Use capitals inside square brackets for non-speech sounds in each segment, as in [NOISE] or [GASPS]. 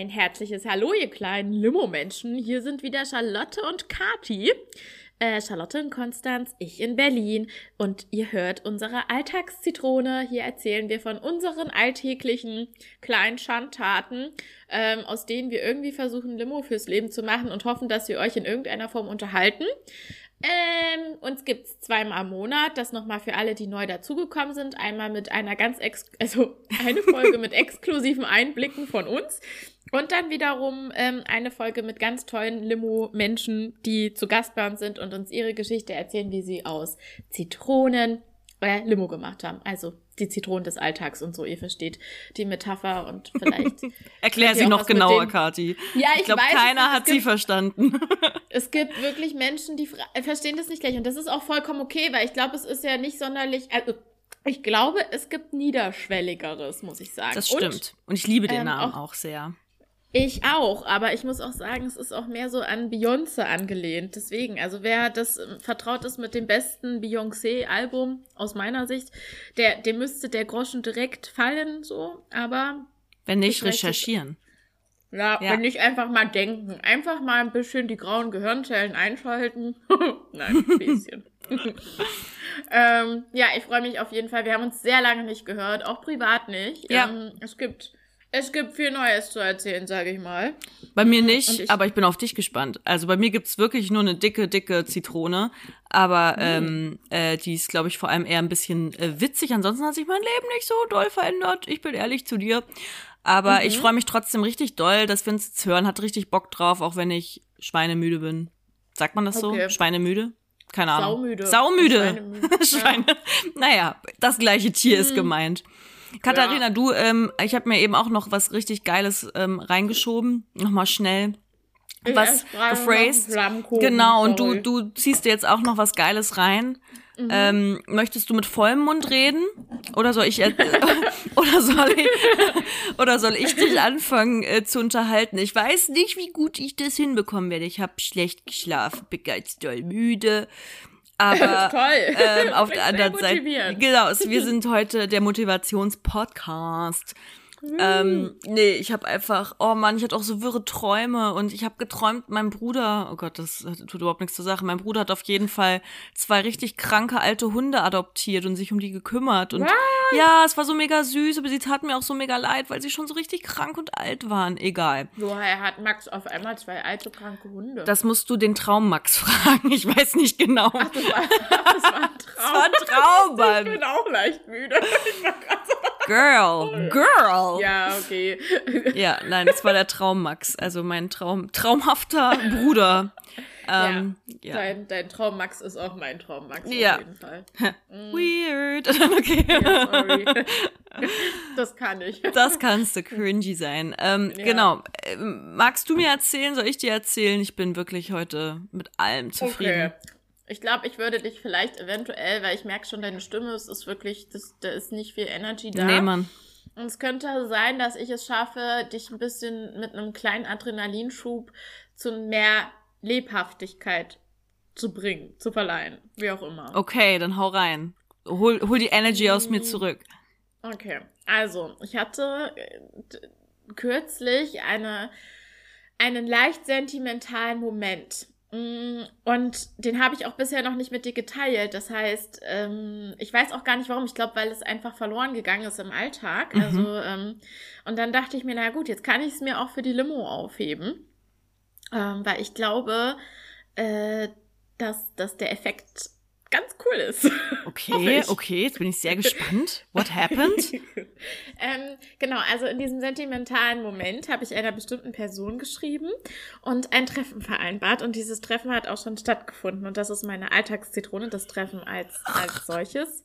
Ein herzliches Hallo, ihr kleinen Limo-Menschen. Hier sind wieder Charlotte und Kati. Äh, Charlotte in Konstanz, ich in Berlin. Und ihr hört unsere Alltagszitrone. Hier erzählen wir von unseren alltäglichen kleinen Schandtaten, ähm, aus denen wir irgendwie versuchen, Limo fürs Leben zu machen und hoffen, dass wir euch in irgendeiner Form unterhalten. Ähm, uns gibt's zweimal im Monat, das nochmal für alle, die neu dazugekommen sind. Einmal mit einer ganz ex also [LAUGHS] eine Folge mit exklusiven Einblicken von uns. Und dann wiederum ähm, eine Folge mit ganz tollen Limo-Menschen, die zu Gast bei uns sind und uns ihre Geschichte erzählen, wie sie aus Zitronen äh, Limo gemacht haben. Also die Zitronen des Alltags und so, ihr versteht die Metapher und vielleicht. [LAUGHS] Erklär sie noch genauer, Kati. Ja, ich, ich glaube, keiner hat gibt, sie verstanden. [LAUGHS] es gibt wirklich Menschen, die verstehen das nicht gleich. Und das ist auch vollkommen okay, weil ich glaube, es ist ja nicht sonderlich. Also, ich glaube, es gibt niederschwelligeres, muss ich sagen. Das stimmt. Und, und ich liebe den ähm, Namen auch, auch sehr. Ich auch, aber ich muss auch sagen, es ist auch mehr so an Beyoncé angelehnt. Deswegen, also wer das ähm, vertraut ist mit dem besten Beyoncé-Album aus meiner Sicht, der, dem müsste der Groschen direkt fallen, so, aber. Wenn nicht, recherchieren. Ja, ja, wenn nicht einfach mal denken. Einfach mal ein bisschen die grauen Gehirnzellen einschalten. [LAUGHS] Nein, ein bisschen. [LAUGHS] ähm, ja, ich freue mich auf jeden Fall. Wir haben uns sehr lange nicht gehört, auch privat nicht. Ja. Ähm, es gibt es gibt viel Neues zu erzählen, sage ich mal. Bei mir nicht, ich, aber ich bin auf dich gespannt. Also bei mir gibt's wirklich nur eine dicke, dicke Zitrone. Aber mhm. ähm, äh, die ist, glaube ich, vor allem eher ein bisschen äh, witzig. Ansonsten hat sich mein Leben nicht so doll verändert. Ich bin ehrlich zu dir. Aber mhm. ich freue mich trotzdem richtig doll, dass wir uns jetzt hören. Hat richtig Bock drauf, auch wenn ich schweinemüde bin. Sagt man das okay. so? Schweinemüde? Keine Ahnung. Saumüde. Saumüde. [LAUGHS] Schweine. Ja. Naja, das gleiche Tier mhm. ist gemeint. Katharina, ja. du, ähm, ich habe mir eben auch noch was richtig Geiles ähm, reingeschoben. Nochmal schnell. Was gephrased. Genau, und du, du ziehst dir jetzt auch noch was Geiles rein. Mhm. Ähm, möchtest du mit vollem Mund reden? Oder soll ich [LAUGHS] oder soll ich [LAUGHS] oder soll ich dich anfangen äh, zu unterhalten? Ich weiß nicht, wie gut ich das hinbekommen werde. Ich habe schlecht geschlafen, bin ganz doll müde. Aber [LAUGHS] Toll. Ähm, auf der anderen Seite. Genau, wir sind heute der Motivationspodcast. Ähm, nee, ich habe einfach, oh Mann, ich hatte auch so wirre Träume und ich habe geträumt, mein Bruder, oh Gott, das tut überhaupt nichts zur Sache, mein Bruder hat auf jeden Fall zwei richtig kranke alte Hunde adoptiert und sich um die gekümmert und What? ja, es war so mega süß, aber sie taten mir auch so mega leid, weil sie schon so richtig krank und alt waren. Egal. Woher hat Max auf einmal zwei alte kranke Hunde? Das musst du den Traum Max [LAUGHS] fragen, ich weiß nicht genau. Ach, das war, das war ein Traum. [LAUGHS] Das war ein Traum, Mann. Ich bin auch leicht müde. Ich war gerade so Girl, girl. Ja, okay. [LAUGHS] Ja, nein, das war der Traum, Max. Also mein Traum, traumhafter Bruder. Ähm, ja, Dein, dein Traum Max ist auch mein Traum Max ja. auf jeden Fall. [LAUGHS] Mm. Weird. [LAUGHS] okay. Ja, sorry. Das kann ich. Das kannst du cringy sein. Ähm, ja. Genau. Ähm, magst du mir erzählen? Soll ich dir erzählen? Ich bin wirklich heute mit allem zufrieden. Okay. Ich glaube, ich würde dich vielleicht eventuell, weil ich merke schon, deine Stimme, es ist wirklich, das, da ist nicht viel Energy da. Nee, Mann. Und es könnte sein, dass ich es schaffe, dich ein bisschen mit einem kleinen Adrenalinschub zu mehr Lebhaftigkeit zu bringen, zu verleihen, wie auch immer. Okay, dann hau rein. Hol, hol die Energy aus mir zurück. Okay, also ich hatte äh, kürzlich eine, einen leicht sentimentalen Moment. Mm, und den habe ich auch bisher noch nicht mit dir geteilt. Das heißt, ähm, ich weiß auch gar nicht warum. Ich glaube, weil es einfach verloren gegangen ist im Alltag. Mhm. Also, ähm, und dann dachte ich mir, na gut, jetzt kann ich es mir auch für die Limo aufheben. Ähm, weil ich glaube, äh, dass, dass der Effekt ganz cool ist. [LAUGHS] Okay, okay, jetzt bin ich sehr gespannt. What happened? [LAUGHS] ähm, genau, also in diesem sentimentalen Moment habe ich einer bestimmten Person geschrieben und ein Treffen vereinbart und dieses Treffen hat auch schon stattgefunden und das ist meine Alltagszitrone, das Treffen als, als solches.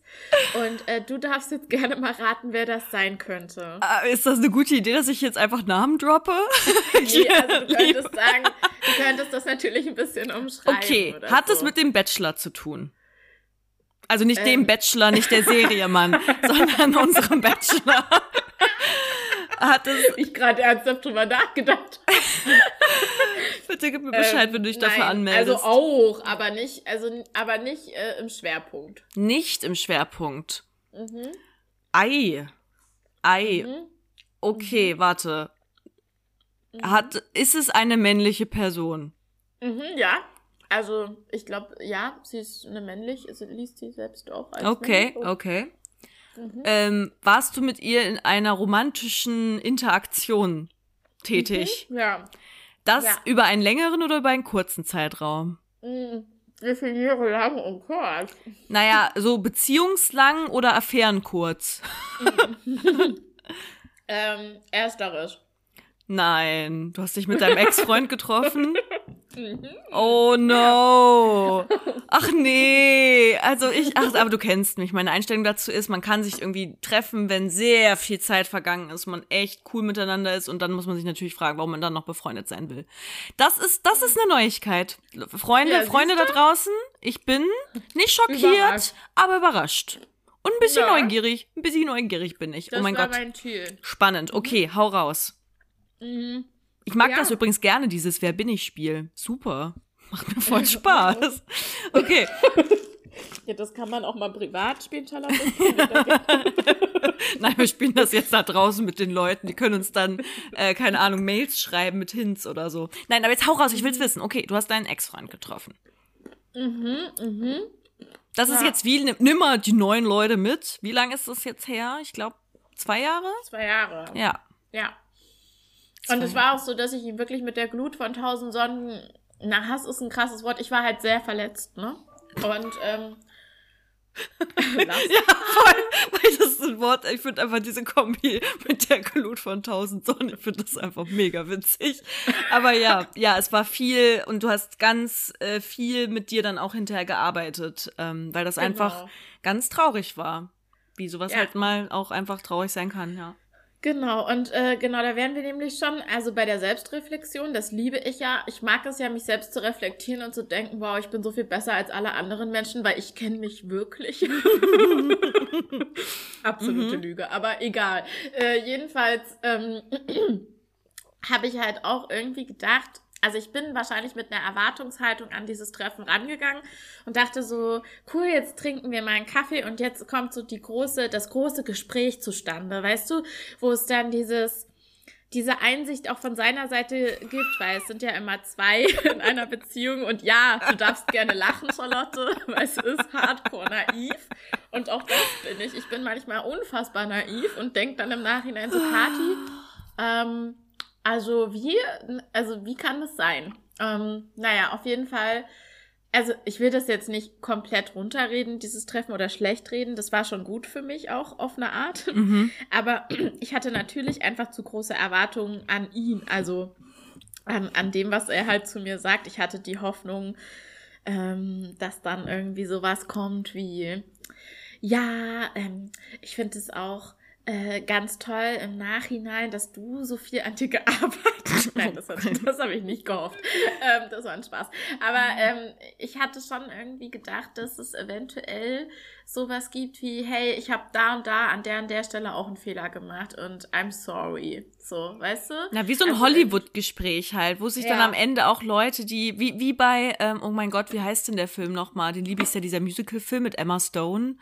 Und äh, du darfst jetzt gerne mal raten, wer das sein könnte. Uh, ist das eine gute Idee, dass ich jetzt einfach Namen droppe? [LAUGHS] nee, also du könntest sagen, du könntest das natürlich ein bisschen umschreiben. Okay, hat es so. mit dem Bachelor zu tun? Also nicht ähm. dem Bachelor, nicht der Serie, Mann, [LAUGHS] sondern unserem Bachelor. Hat es ich gerade ernsthaft drüber nachgedacht. [LAUGHS] Bitte gib mir Bescheid, ähm, wenn du dich dafür nein, anmeldest. Also auch, aber nicht, also aber nicht äh, im Schwerpunkt. Nicht im Schwerpunkt. Mhm. Ei. Ei. Mhm. Okay, mhm. warte. hat, ist es eine männliche Person? Mhm, ja. Also, ich glaube, ja, sie ist eine männlich, sie liest sie selbst auch als Okay, männlich. okay. Ähm, warst du mit ihr in einer romantischen Interaktion tätig? Ja. Das Ja. über einen längeren oder über einen kurzen Zeitraum? Mhm. Definiere lang und kurz. Naja, so beziehungslang oder affärenkurz? [LAUGHS] Ähm, ersteres. Nein, du hast dich mit deinem Ex-Freund getroffen? [LAUGHS] Oh no. Ach nee. Also ich, ach, aber du kennst mich. Meine Einstellung dazu ist, man kann sich irgendwie treffen, wenn sehr viel Zeit vergangen ist, man echt cool miteinander ist und dann muss man sich natürlich fragen, warum man dann noch befreundet sein will. Das ist, das ist eine Neuigkeit. Freunde, Ja, Freunde da draußen, ich bin nicht schockiert, Überrascht. aber überrascht. Und ein bisschen Ja. neugierig. Ein bisschen neugierig bin ich. Das oh mein Gott. mein. Spannend. Okay, hau raus. Mhm. Ich mag Ja. das übrigens gerne, dieses Wer bin ich Spiel. Super. [LAUGHS] Macht mir voll [LAUGHS] Spaß. Okay. Ja, das kann man auch mal privat spielen, Charlotte. [LAUGHS] Nein, wir spielen das jetzt da draußen mit den Leuten. Die können uns dann, äh, keine Ahnung, Mails schreiben mit Hints oder so. Nein, aber jetzt hau raus, ich will's wissen. Okay, du hast deinen Ex-Freund getroffen. mhm, mhm. Das ist Ja. jetzt wie, nimm, nimm mal die neuen Leute mit. Wie lange ist das jetzt her? Ich glaube, zwei Jahre? Zwei Jahre. Ja. Ja. Und es war auch so, dass ich ihn wirklich mit der Glut von tausend Sonnen, na, Hass ist ein krasses Wort, ich war halt sehr verletzt, ne? Und, ähm. [LAUGHS] Ja, voll. Weil das ist ein Wort, ich finde einfach diese Kombi mit der Glut von tausend Sonnen, ich finde das einfach mega witzig. Aber ja, [LAUGHS] ja, es war viel und du hast ganz äh, viel mit dir dann auch hinterher gearbeitet, ähm, weil das einfach Genau. ganz traurig war. Wie sowas Ja. halt mal auch einfach traurig sein kann, ja. Genau, und äh, genau, da wären wir nämlich schon, also bei der Selbstreflexion, das liebe ich ja. Ich mag es ja, mich selbst zu reflektieren und zu denken, wow, ich bin so viel besser als alle anderen Menschen, weil ich kenne mich wirklich. [LAUGHS] Absolute Lüge, aber egal. Äh, jedenfalls ähm, [CLEARS THROAT] habe ich halt auch irgendwie gedacht, also ich bin wahrscheinlich mit einer Erwartungshaltung an dieses Treffen rangegangen und dachte so, cool, jetzt trinken wir mal einen Kaffee und jetzt kommt so die große, das große Gespräch zustande, weißt du, wo es dann dieses, diese Einsicht auch von seiner Seite gibt, weil es sind ja immer zwei [LAUGHS] in einer Beziehung und ja, du darfst gerne lachen, Charlotte, [LAUGHS] weil es ist hardcore naiv und auch das bin ich. Ich bin manchmal unfassbar naiv und denke dann im Nachhinein so, Kati, ähm, also wie, also wie kann das sein? Ähm, naja, auf jeden Fall. Also ich will das jetzt nicht komplett runterreden, dieses Treffen oder schlecht reden. Das war schon gut für mich auch auf eine Art. [LAUGHS] Mhm. Aber [CLEARS THROAT] ich hatte natürlich einfach zu große Erwartungen an ihn. Also an, an dem, was er halt zu mir sagt. Ich hatte die Hoffnung, ähm, dass dann irgendwie sowas kommt wie, ja, ähm, ich finde es auch äh, ganz toll im Nachhinein, dass du so viel an dir [LAUGHS] gearbeitet hast. Nein, das, [LAUGHS] das habe ich nicht gehofft. Ähm, das war ein Spaß. Aber ähm, ich hatte schon irgendwie gedacht, dass es eventuell sowas gibt wie, hey, ich habe da und da an der und der Stelle auch einen Fehler gemacht und I'm sorry. So, weißt du? Na, wie so ein Also, Hollywood-Gespräch halt, wo sich dann Ja. am Ende auch Leute, die, wie, wie bei, ähm, oh mein Gott, wie heißt denn der Film nochmal? Den liebe ich ja, dieser Musical-Film mit Emma Stone.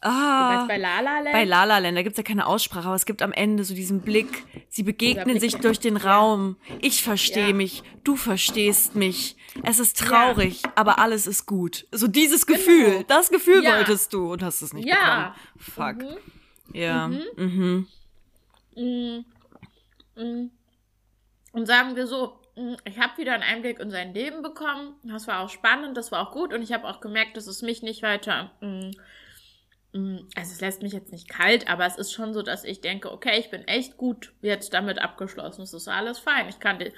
Ah, bei La La Land? bei La La Land, da gibt's ja keine Aussprache, aber es gibt am Ende so diesen Blick, sie begegnen Blick. sich durch den Raum. Ich verstehe Ja. mich, du verstehst mich. Es ist traurig, aber alles ist gut. So dieses Gefühl, das Gefühl Genau. Ja. wolltest du und hast es nicht Ja. bekommen. Fuck. Mhm. Ja. Mhm. Mm, mm. Und sagen wir so, mm, ich habe wieder einen Einblick in sein Leben bekommen. Das war auch spannend, das war auch gut. Und ich habe auch gemerkt, dass es mich nicht weiter. mm, mm, Also es lässt mich jetzt nicht kalt, aber es ist schon so, dass ich denke, okay, ich bin echt gut jetzt damit abgeschlossen. Es ist alles fein. Ich kann dir,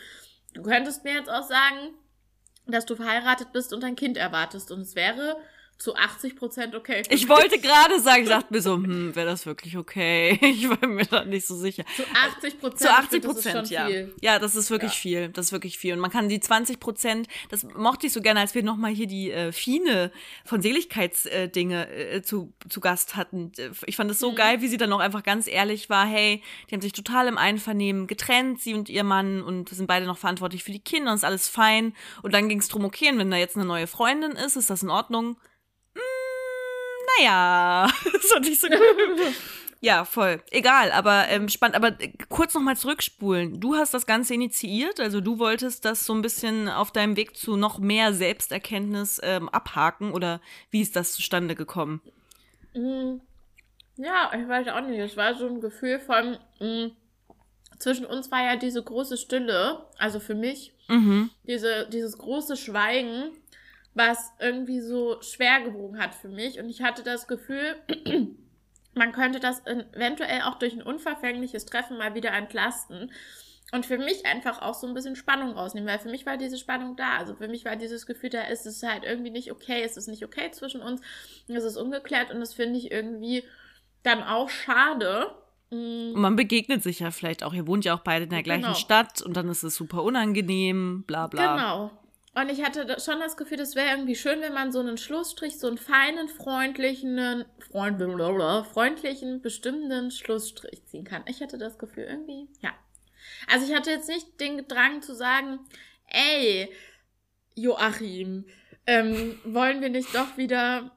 du könntest mir jetzt auch sagen, dass du verheiratet bist und ein Kind erwartest. Und es wäre zu 80 Prozent okay. Ich wollte gerade sagen, ich dachte mir so, hm, wäre das wirklich okay? [LAUGHS] Ich war mir da nicht so sicher. Zu 80 Prozent. Zu 80 Prozent, ja. Viel. Ja, das ist wirklich Ja. viel. Das ist wirklich viel. Und man kann die 20 Prozent, das mochte ich so gerne, als wir nochmal hier die äh, Fine von Seligkeitsdinge äh, äh, zu, zu Gast hatten. Ich fand es so geil, wie sie dann auch einfach ganz ehrlich war. Hey, die haben sich total im Einvernehmen getrennt, sie und ihr Mann, und sind beide noch verantwortlich für die Kinder und ist alles fein. Und dann ging es drum, okay, und wenn da jetzt eine neue Freundin ist, ist das in Ordnung? Naja, [LAUGHS] das fand ich so gut. Ja, voll. Egal, aber ähm, spannend. Aber äh, kurz nochmal zurückspulen. Du hast das Ganze initiiert, also du wolltest das so ein bisschen auf deinem Weg zu noch mehr Selbsterkenntnis ähm, abhaken oder wie ist das zustande gekommen? Mhm. Ja, ich weiß auch nicht. Es war so ein Gefühl von, mh, zwischen uns war ja diese große Stille, also für mich, mhm. diese, dieses große Schweigen, was irgendwie so schwer gewogen hat für mich. Und ich hatte das Gefühl, [CLEARS THROAT] man könnte das eventuell auch durch ein unverfängliches Treffen mal wieder entlasten. Und für mich einfach auch so ein bisschen Spannung rausnehmen, weil für mich war diese Spannung da. Also für mich war dieses Gefühl, da ist es halt irgendwie nicht okay, es ist nicht okay zwischen uns, es ist ungeklärt und das finde ich irgendwie dann auch schade. Und man begegnet sich ja vielleicht auch. Ihr wohnt ja auch beide in der gleichen genau. Stadt und dann ist es super unangenehm, bla bla. Genau. Und ich hatte schon das Gefühl, das wäre irgendwie schön, wenn man so einen Schlussstrich, so einen feinen, freundlichen, freund, freundlichen, bestimmenden Schlussstrich ziehen kann. Ich hatte das Gefühl irgendwie, ja. Also ich hatte jetzt nicht den Drang zu sagen, ey, Joachim, ähm, wollen wir nicht doch wieder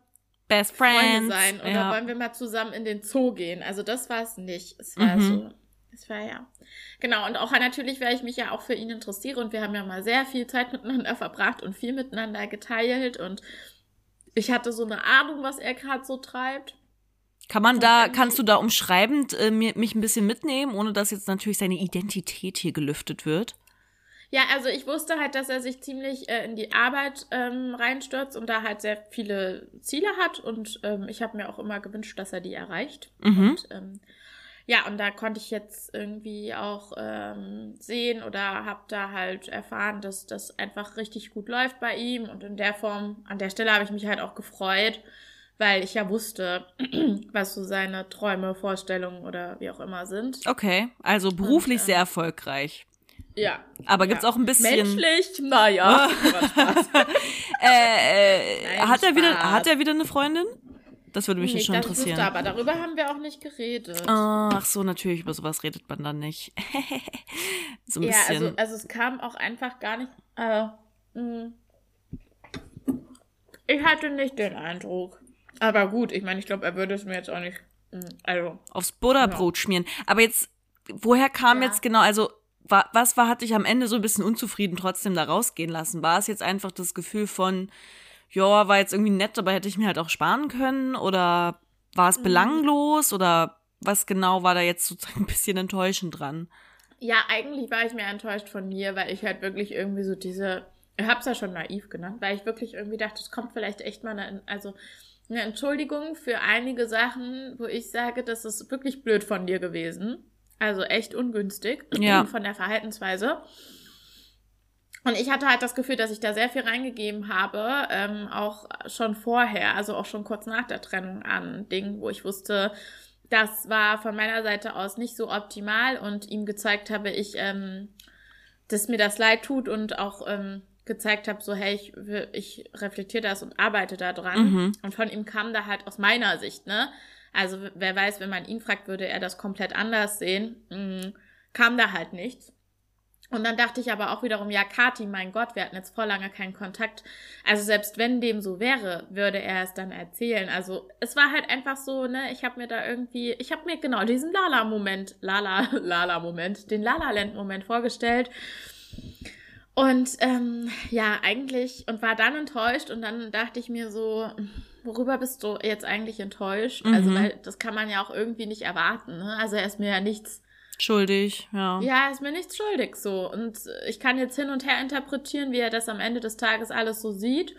Best Friends Freunde sein oder ja. wollen wir mal zusammen in den Zoo gehen? Also das war es nicht. Es war mhm. so, es war ja. Genau, und auch natürlich, weil ich mich ja auch für ihn interessiere und wir haben ja mal sehr viel Zeit miteinander verbracht und viel miteinander geteilt und ich hatte so eine Ahnung, was er gerade so treibt. Kann man da, kannst du da umschreibend äh, mich ein bisschen mitnehmen, ohne dass jetzt natürlich seine Identität hier gelüftet wird? Ja, also ich wusste halt, dass er sich ziemlich äh, in die Arbeit ähm, reinstürzt und da halt sehr viele Ziele hat und ähm, ich habe mir auch immer gewünscht, dass er die erreicht. Mhm. Und ähm, ja, und da konnte ich jetzt irgendwie auch ähm, sehen oder habe da halt erfahren, dass das einfach richtig gut läuft bei ihm. Und in der Form, an der Stelle habe ich mich halt auch gefreut, weil ich ja wusste, [CLEARS THROAT] was so seine Träume, Vorstellungen oder wie auch immer sind. Okay, also beruflich und, äh, sehr erfolgreich. Ja. Aber gibt's ja. auch ein bisschen. Menschlich? Naja. [LAUGHS] äh, äh, [LAUGHS] Nein, hat, er wieder, hat er wieder eine Freundin? Das würde mich nee, schon interessieren. Aber darüber haben wir auch nicht geredet. ach so, natürlich, über sowas redet man dann nicht. [LAUGHS] so ein ja, bisschen. Also, also es kam auch einfach gar nicht. Äh, hm. ich hatte nicht den Eindruck. Aber gut, ich meine, ich glaube, er würde es mir jetzt auch nicht. Hm, also. Aufs Butterbrot ja. schmieren. Aber jetzt, woher kam ja. jetzt genau, also was war, hat dich am Ende so ein bisschen unzufrieden trotzdem da rausgehen lassen? War es jetzt einfach das Gefühl von, ja, war jetzt irgendwie nett, aber hätte ich mir halt auch sparen können? Oder war es mhm. belanglos? Oder was genau war da jetzt sozusagen [LAUGHS] ein bisschen enttäuschend dran? Ja, eigentlich war ich mehr enttäuscht von mir, weil ich halt wirklich irgendwie so diese, ich hab's ja schon naiv genannt, weil ich wirklich irgendwie dachte, es kommt vielleicht echt mal eine, also eine Entschuldigung für einige Sachen, wo ich sage, das ist wirklich blöd von dir gewesen. Also echt ungünstig ja. von der Verhaltensweise. Und ich hatte halt das Gefühl, dass ich da sehr viel reingegeben habe, ähm, auch schon vorher, also auch schon kurz nach der Trennung an Dingen, wo ich wusste, das war von meiner Seite aus nicht so optimal und ihm gezeigt habe, ich, ähm, dass mir das leid tut und auch ähm, gezeigt habe, so hey, ich, ich reflektiere das und arbeite da dran. Mhm. Und von ihm kam da halt aus meiner Sicht, ne? Also wer weiß, wenn man ihn fragt, würde er das komplett anders sehen. Mhm. Kam da halt nichts. Und dann dachte ich aber auch wiederum, ja, Kati, mein Gott, wir hatten jetzt vor lange keinen Kontakt. Also selbst wenn dem so wäre, würde er es dann erzählen. Also es war halt einfach so, ne, ich habe mir da irgendwie, ich habe mir genau diesen Lala-Moment, Lala, [LAUGHS] Lala-Moment, den Lala-Land-Moment vorgestellt. Und ähm, ja, eigentlich, und war dann enttäuscht und dann dachte ich mir so, worüber bist du jetzt eigentlich enttäuscht? Also, mhm. Also, weil das kann man ja auch irgendwie nicht erwarten. Ne? Also er ist mir ja nichts Schuldig, ja. Ja, ist mir nichts schuldig so. Und ich kann jetzt hin und her interpretieren, wie er das am Ende des Tages alles so sieht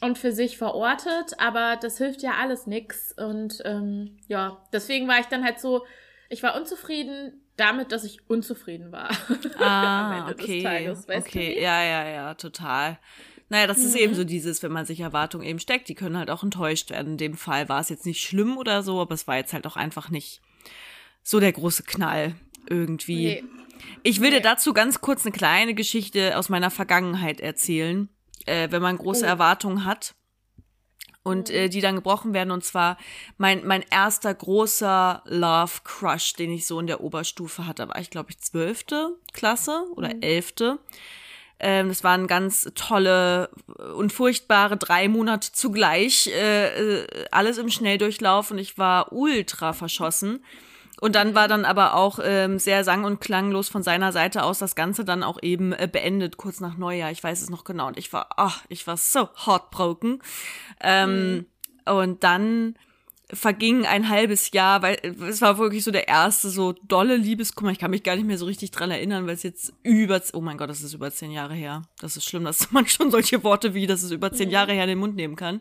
und für sich verortet, aber das hilft ja alles nix. Und ähm, ja, deswegen war ich dann halt so, ich war unzufrieden damit, dass ich unzufrieden war. Ah, [LAUGHS] okay. Tages, okay, ja, ja, ja, total. Naja, das mhm. ist eben so dieses, wenn man sich Erwartungen eben steckt, die können halt auch enttäuscht werden. In dem Fall war es jetzt nicht schlimm oder so, aber es war jetzt halt auch einfach nicht so der große Knall irgendwie. Nee. Ich will nee. dir dazu ganz kurz eine kleine Geschichte aus meiner Vergangenheit erzählen, äh, wenn man große oh. Erwartungen hat und äh, die dann gebrochen werden. Und zwar mein, mein erster großer Love Crush, den ich so in der Oberstufe hatte, war ich, glaube ich, zwölfte Klasse oder mhm. elfte. Ähm, das waren ganz tolle und furchtbare drei Monate zugleich. Äh, äh, alles im Schnelldurchlauf und ich war ultra verschossen. Und dann war dann aber auch ähm, sehr sang- und klanglos von seiner Seite aus das Ganze dann auch eben äh, beendet, kurz nach Neujahr. Ich weiß es noch genau. Und ich war, ach, ich war so heartbroken. Ähm, mhm. Und dann verging ein halbes Jahr, weil es war wirklich so der erste so dolle Liebeskummer. Ich kann mich gar nicht mehr so richtig dran erinnern, weil es jetzt über, oh mein Gott, das ist über zehn Jahre her. Das ist schlimm, dass [LAUGHS] man schon solche Worte wie, dass es über zehn Jahre her in den Mund nehmen kann.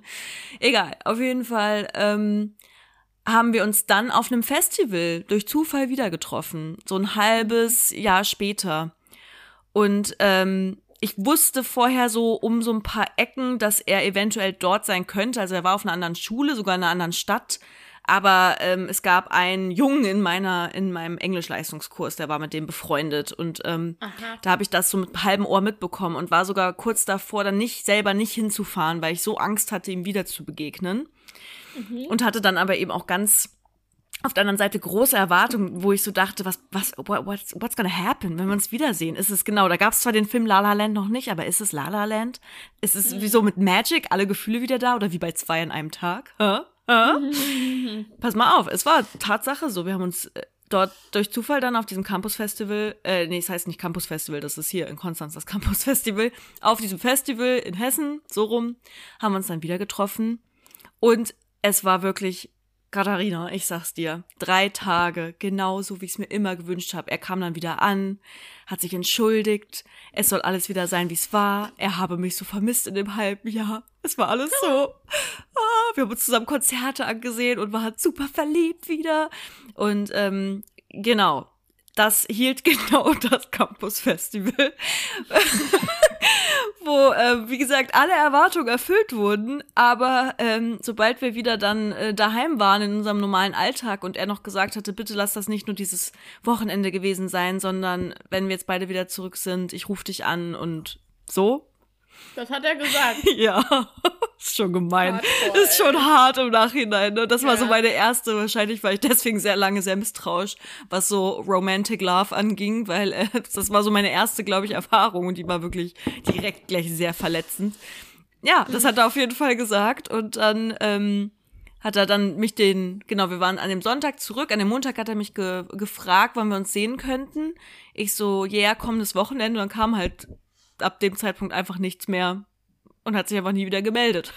Egal, auf jeden Fall ähm, haben wir uns dann auf einem Festival durch Zufall wieder getroffen. So ein halbes Jahr später. Und ähm, ich wusste vorher so um so ein paar Ecken, dass er eventuell dort sein könnte. Also er war auf einer anderen Schule, sogar in einer anderen Stadt. Aber ähm, es gab einen Jungen in meiner, in meinem Englischleistungskurs, der war mit dem befreundet. Und ähm, da habe ich das so mit halbem Ohr mitbekommen und war sogar kurz davor, dann nicht selber nicht hinzufahren, weil ich so Angst hatte, ihm wieder zu begegnen. Mhm. Und hatte dann aber eben auch ganz auf der anderen Seite große Erwartungen, wo ich so dachte, was, was, what's, what's gonna happen, wenn wir uns wiedersehen? Ist es genau, da gab es zwar den Film La La Land noch nicht, aber ist es La La Land? Ist es wie so mit Magic, alle Gefühle wieder da oder wie bei zwei an einem Tag? Hä? Hä? Pass mal auf, es war Tatsache so, wir haben uns äh, dort durch Zufall dann auf diesem Campus Festival, äh, nee, es heißt nicht Campus Festival, das ist hier in Konstanz das Campus Festival, auf diesem Festival in Hessen, so rum, haben wir uns dann wieder getroffen und es war wirklich Katharina, ich sag's dir, drei Tage, genauso wie ich es mir immer gewünscht habe. Er kam dann wieder an, hat sich entschuldigt, es soll alles wieder sein, wie es war. Er habe mich so vermisst in dem halben Jahr. Es war alles so. Ah, wir haben uns zusammen Konzerte angesehen und waren super verliebt wieder. Und ähm, genau, das hielt [LAUGHS] genau das Campus Festival [LAUGHS] wo, äh, wie gesagt, alle Erwartungen erfüllt wurden. Aber ähm, sobald wir wieder dann äh, daheim waren in unserem normalen Alltag und er noch gesagt hatte, bitte lass das nicht nur dieses Wochenende gewesen sein, sondern wenn wir jetzt beide wieder zurück sind, ich rufe dich an und so, das hat er gesagt. [LAUGHS] ja, [LAUGHS] ist schon gemein. Hardcore, ist schon hart im Nachhinein. Ne? Das ja. war so meine erste. Wahrscheinlich war ich deswegen sehr lange sehr misstrauisch, was so Romantic Love anging, weil äh, [LAUGHS] das war so meine erste, glaube ich, Erfahrung und die war wirklich direkt gleich sehr verletzend. Ja, das hat er auf jeden Fall gesagt und dann ähm, hat er dann mich den, genau, wir waren an dem Sonntag zurück, an dem Montag hat er mich ge gefragt, wann wir uns sehen könnten. Ich so, ja, yeah, kommendes Wochenende und dann kam halt ab dem Zeitpunkt einfach nichts mehr und hat sich einfach nie wieder gemeldet.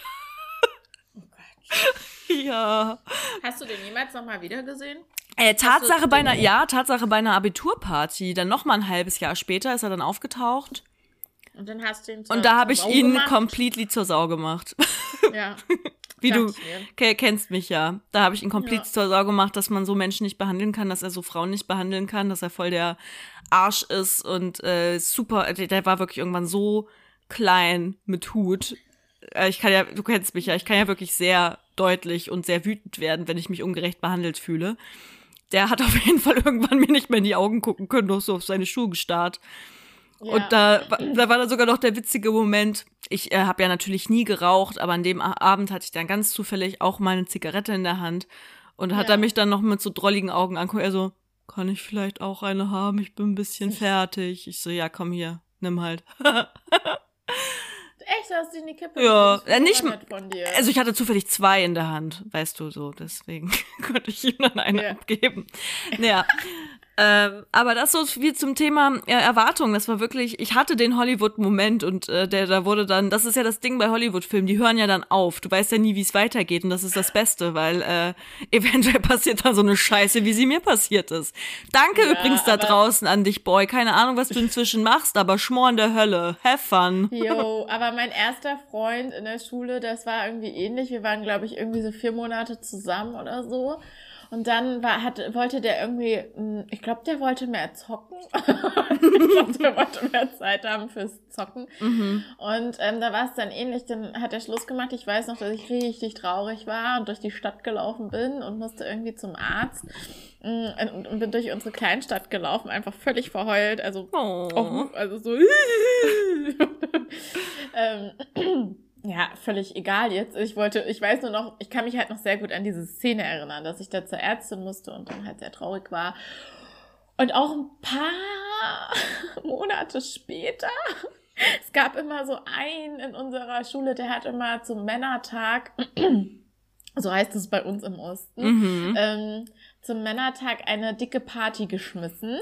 Oh [LAUGHS] Gott. ja. Hast du den jemals nochmal wiedergesehen? Äh, Tatsache bei einer, ja, Tatsache bei einer Abiturparty. Dann nochmal ein halbes Jahr später ist er dann aufgetaucht. Und dann hast du ihn zur Und da habe ich ihn gemacht. completely zur Sau gemacht. Ja. [LAUGHS] Wie du kennst mich ja. Da habe ich ihn komplett ja. zur Sau gemacht, dass man so Menschen nicht behandeln kann, dass er so Frauen nicht behandeln kann, dass er voll der Arsch ist und äh, super, der, der war wirklich irgendwann so klein mit Hut. Äh, ich kann ja, du kennst mich ja, ich kann ja wirklich sehr deutlich und sehr wütend werden, wenn ich mich ungerecht behandelt fühle. Der hat [LAUGHS] auf jeden Fall irgendwann mir nicht mehr in die Augen gucken können, noch so auf seine Schuhe gestarrt. Ja. Und da, da war dann sogar noch der witzige Moment. Ich äh, habe ja natürlich nie geraucht, aber an dem Abend hatte ich dann ganz zufällig auch mal eine Zigarette in der Hand und hat ja. er mich dann noch mit so drolligen Augen anguckt. Er so, kann ich vielleicht auch eine haben? Ich bin ein bisschen fertig. Ich so, ja, komm hier, nimm halt. Echt, hast du in die Kippe? Ja, äh, nicht Also ich hatte zufällig zwei in der Hand, weißt du so, deswegen [LAUGHS] konnte ich ihm dann eine ja. abgeben. Naja, ähm, aber das so viel zum Thema äh, Erwartung. Das war wirklich, ich hatte den Hollywood-Moment und äh, der da wurde dann, das ist ja das Ding bei Hollywood-Filmen, die hören ja dann auf. Du weißt ja nie, wie es weitergeht und das ist das Beste, weil äh, [LAUGHS] eventuell passiert da so eine Scheiße, wie sie mir passiert ist. Danke ja, übrigens da draußen an dich, Boy. Keine Ahnung, was du [LAUGHS] inzwischen machst, aber Schmor in der Hölle. Have fun. Jo, [LAUGHS] aber mein erster Freund in der Schule, das war irgendwie ähnlich. Wir waren, glaube ich, irgendwie so vier Monate zusammen oder so. Und dann war, hat, wollte der irgendwie, hm, ich glaube, der wollte mehr zocken. [LAUGHS] ich glaube, der wollte mehr Zeit haben fürs Zocken. Mhm. Und ähm, da war es dann ähnlich. Dann hat er Schluss gemacht. Ich weiß noch, dass ich richtig traurig war und durch die Stadt gelaufen bin und musste irgendwie zum Arzt. Hm, und, und bin durch unsere Kleinstadt gelaufen, einfach völlig verheult. Also, oh. also so. [LAUGHS] ähm, [CLEARS THROAT] ja, völlig egal jetzt. Ich wollte, ich weiß nur noch, ich kann mich halt noch sehr gut an diese Szene erinnern, dass ich da zur Ärztin musste und dann halt sehr traurig war. Und auch ein paar [LAUGHS] Monate später es gab immer so einen in unserer Schule, der hat immer zum Männertag, [CLEARS THROAT] so heißt es bei uns im Osten, mhm. ähm, zum Männertag eine dicke Party geschmissen.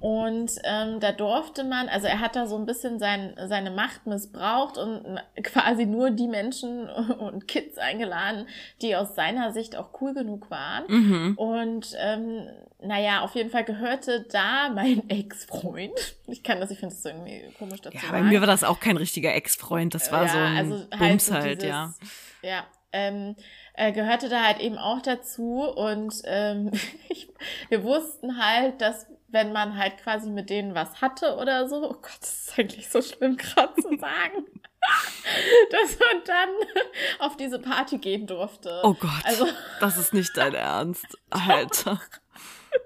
Und ähm, da durfte man, also er hat da so ein bisschen sein, seine Macht missbraucht und [LAUGHS] quasi nur die Menschen [LAUGHS] und Kids eingeladen, die aus seiner Sicht auch cool genug waren. Mhm. Und ähm, naja, auf jeden Fall gehörte da mein [LAUGHS] Ex-Freund. Ich kann das, ich finde es irgendwie komisch dazu. Ja, bei mir war das auch kein richtiger Ex-Freund. Das war ja, so ein also halt Bums so halt, dieses, ja. Ja, ähm, äh, gehörte da halt eben auch dazu und ähm, [LAUGHS] ich, wir wussten halt, dass wenn man halt quasi mit denen was hatte oder so, oh Gott, das ist eigentlich so schlimm gerade zu [LAUGHS] sagen, [LAUGHS] dass man dann auf diese Party gehen durfte. Oh Gott, also, das ist nicht dein Ernst, Alter.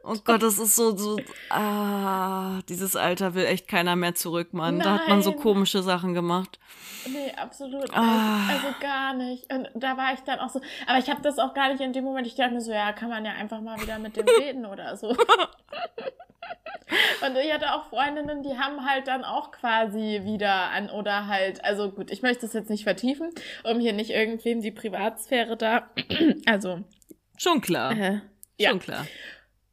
Oh Gott, das ist so, so, ah, dieses Alter will echt keiner mehr zurück, Mann. Nein. Da hat man so komische Sachen gemacht. Nee, absolut ah. Also gar nicht. Und da war ich dann auch so, aber ich habe das auch gar nicht in dem Moment, ich dachte mir so, ja, kann man ja einfach mal wieder mit dem reden [LAUGHS] oder so. Und ich hatte auch Freundinnen, die haben halt dann auch quasi wieder an oder halt, also gut, ich möchte das jetzt nicht vertiefen, um hier nicht irgendwem die Privatsphäre da, [CLEARS THROAT] also. Schon klar. Äh, ja. Schon klar.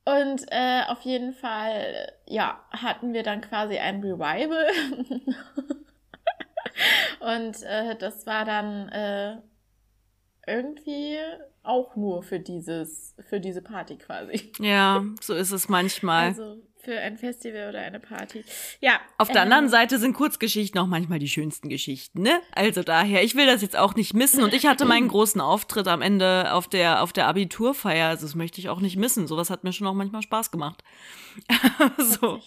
Und äh, auf jeden Fall, ja, hatten wir dann quasi ein Revival. [LAUGHS] und äh, das war dann äh, irgendwie auch nur für dieses, für diese Party quasi. Ja, so ist es manchmal. Also für ein Festival oder eine Party. Ja. Auf der ähm, anderen Seite sind Kurzgeschichten auch manchmal die schönsten Geschichten, ne? Also daher, ich will das jetzt auch nicht missen. Und ich hatte meinen großen Auftritt am Ende auf der, auf der Abiturfeier. Also das möchte ich auch nicht missen. Sowas hat mir schon auch manchmal Spaß gemacht. [LAUGHS] so.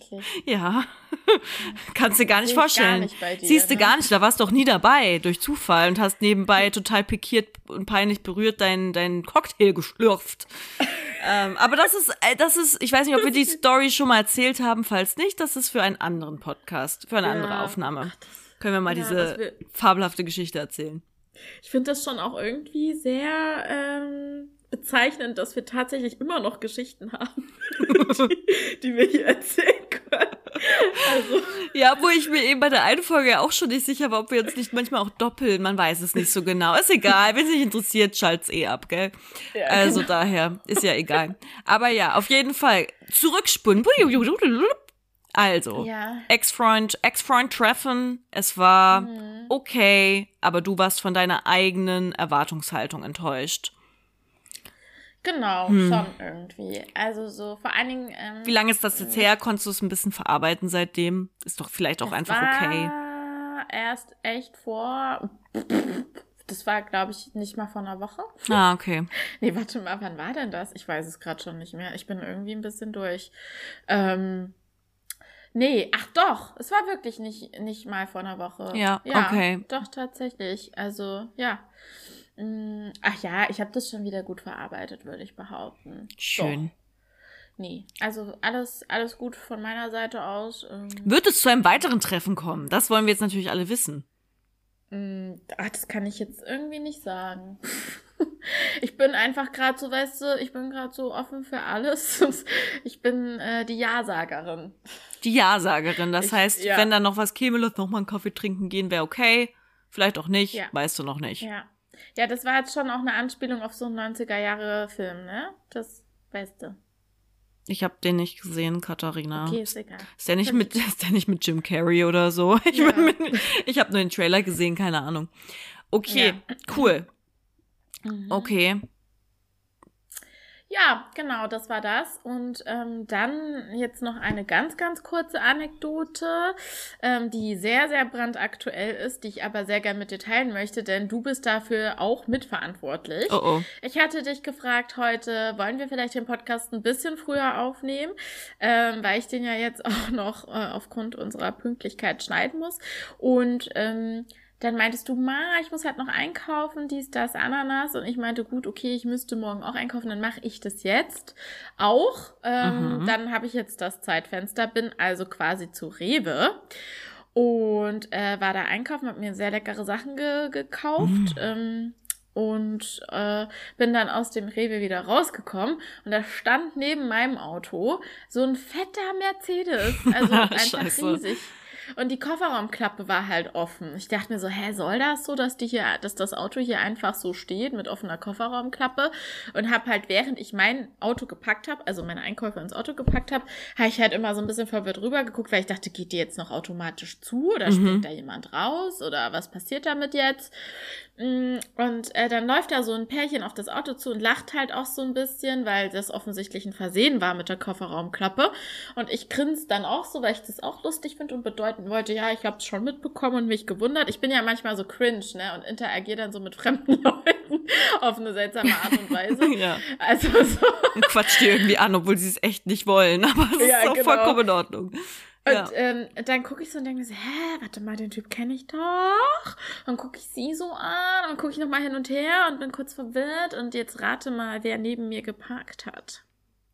Ja. [LAUGHS] Kannst du gar nicht vorstellen. Gar nicht dir, Siehst du ne? gar nicht, da warst du doch nie dabei durch Zufall und hast nebenbei total pikiert und peinlich berührt deinen, deinen Cocktail geschlürft. [LAUGHS] ähm, aber das ist, äh, das ist, ich weiß nicht, ob wir die Story schon mal erzählt haben. Falls nicht, das ist für einen anderen Podcast, für eine ja. andere Aufnahme. Ach, Können wir mal ja, diese fabelhafte Geschichte erzählen. Ich finde das schon auch irgendwie sehr ähm, bezeichnend, dass wir tatsächlich immer noch Geschichten haben, [LAUGHS] die, die wir hier erzählen können. Also. Ja, wo ich mir eben bei der einen Folge auch schon nicht sicher war, ob wir uns nicht manchmal auch doppeln. Man weiß es nicht so genau. Ist egal. Wenn es nicht interessiert, schalt's eh ab, gell? Ja, also genau. daher, ist ja egal. Aber ja, auf jeden Fall. Zurückspulen. Also, ja. Ex-Freund, Ex-Freund treffen. Es war mhm. okay, aber du warst von deiner eigenen Erwartungshaltung enttäuscht. Genau, hm. schon irgendwie. Also so vor allen Dingen. Ähm, Wie lange ist das jetzt her? Konntest du es ein bisschen verarbeiten seitdem? Ist doch vielleicht auch einfach okay. Erst echt vor. Das war, glaube ich, nicht mal vor einer Woche. Ah, okay. [LAUGHS] Nee, warte mal, wann war denn das? Ich weiß es gerade schon nicht mehr. Ich bin irgendwie ein bisschen durch. Ähm, nee, ach doch, es war wirklich nicht, nicht mal vor einer Woche. Ja, ja okay. Doch, tatsächlich. Also, ja. Mm, ach ja, ich habe das schon wieder gut verarbeitet, würde ich behaupten. Schön. Doch. Nee, also alles, alles gut von meiner Seite aus. Ähm. Wird es zu einem weiteren Treffen kommen? Das wollen wir jetzt natürlich alle wissen. Mm, ach, das kann ich jetzt irgendwie nicht sagen. [LAUGHS] ich bin einfach gerade so, weißt du, ich bin gerade so offen für alles. [LAUGHS] Ich bin äh, die Ja-Sagerin. Die Ja-Sagerin, das ich, heißt, ja. wenn da noch was käme, noch mal einen Kaffee trinken gehen, wäre okay. Vielleicht auch nicht, ja. weißt du noch nicht. Ja. Ja, das war jetzt schon auch eine Anspielung auf so einen 90er-Jahre-Film, ne? Das weißt du. Ich habe den nicht gesehen, Katharina. Okay, ist egal. Ist der nicht mit, [LAUGHS] ist der nicht mit Jim Carrey oder so? [LAUGHS] Ich, ja. ich habe nur den Trailer gesehen, keine Ahnung. Okay, ja. cool. Mhm. Okay. Ja, genau, das war das. Und ähm, dann jetzt noch eine ganz, ganz kurze Anekdote, ähm, die sehr, sehr brandaktuell ist, die ich aber sehr gerne mit dir teilen möchte, denn du bist dafür auch mitverantwortlich. Oh oh. Ich hatte dich gefragt heute, wollen wir vielleicht den Podcast ein bisschen früher aufnehmen, ähm, weil ich den ja jetzt [LAUGHS] auch noch äh, aufgrund unserer Pünktlichkeit schneiden muss. Und ähm, dann meintest du, Ma, ich muss halt noch einkaufen, dies, das, Ananas. Und ich meinte, gut, okay, ich müsste morgen auch einkaufen, dann mache ich das jetzt auch. Ähm, mhm. Dann habe ich jetzt das Zeitfenster, bin also quasi zu Rewe und äh, war da einkaufen, habe mir sehr leckere Sachen ge gekauft. Mhm. Ähm, und äh, bin dann aus dem Rewe wieder rausgekommen und da stand neben meinem Auto so ein fetter Mercedes, [LAUGHS] also einfach riesig und die Kofferraumklappe war halt offen. Ich dachte mir so, hä, soll das so, dass die hier, dass das Auto hier einfach so steht mit offener Kofferraumklappe? Und habe halt, während ich mein Auto gepackt habe, also meine Einkäufe ins Auto gepackt habe, habe ich halt immer so ein bisschen verwirrt rüber geguckt, weil ich dachte, geht die jetzt noch automatisch zu oder mhm. springt da jemand raus oder was passiert damit jetzt? Mm, und äh, dann läuft da so ein Pärchen auf das Auto zu und lacht halt auch so ein bisschen, weil das offensichtlich ein Versehen war mit der Kofferraumklappe. Und ich grinse dann auch so, weil ich das auch lustig finde und bedeuten wollte, ja, ich habe es schon mitbekommen und mich gewundert. Ich bin ja manchmal so cringe, ne, und interagiere dann so mit [LAUGHS] fremden Leuten auf eine seltsame Art und Weise. [LAUGHS] ja. Also so. Und quatscht die irgendwie an, obwohl sie es echt nicht wollen, aber es ja, ist auch genau. vollkommen in Ordnung. Und ja. ähm, dann gucke ich so und denke mir so, hä, warte mal, den Typ kenne ich doch. Und gucke ich sie so an und gucke ich nochmal hin und her und bin kurz verwirrt. Und jetzt rate mal, wer neben mir geparkt hat.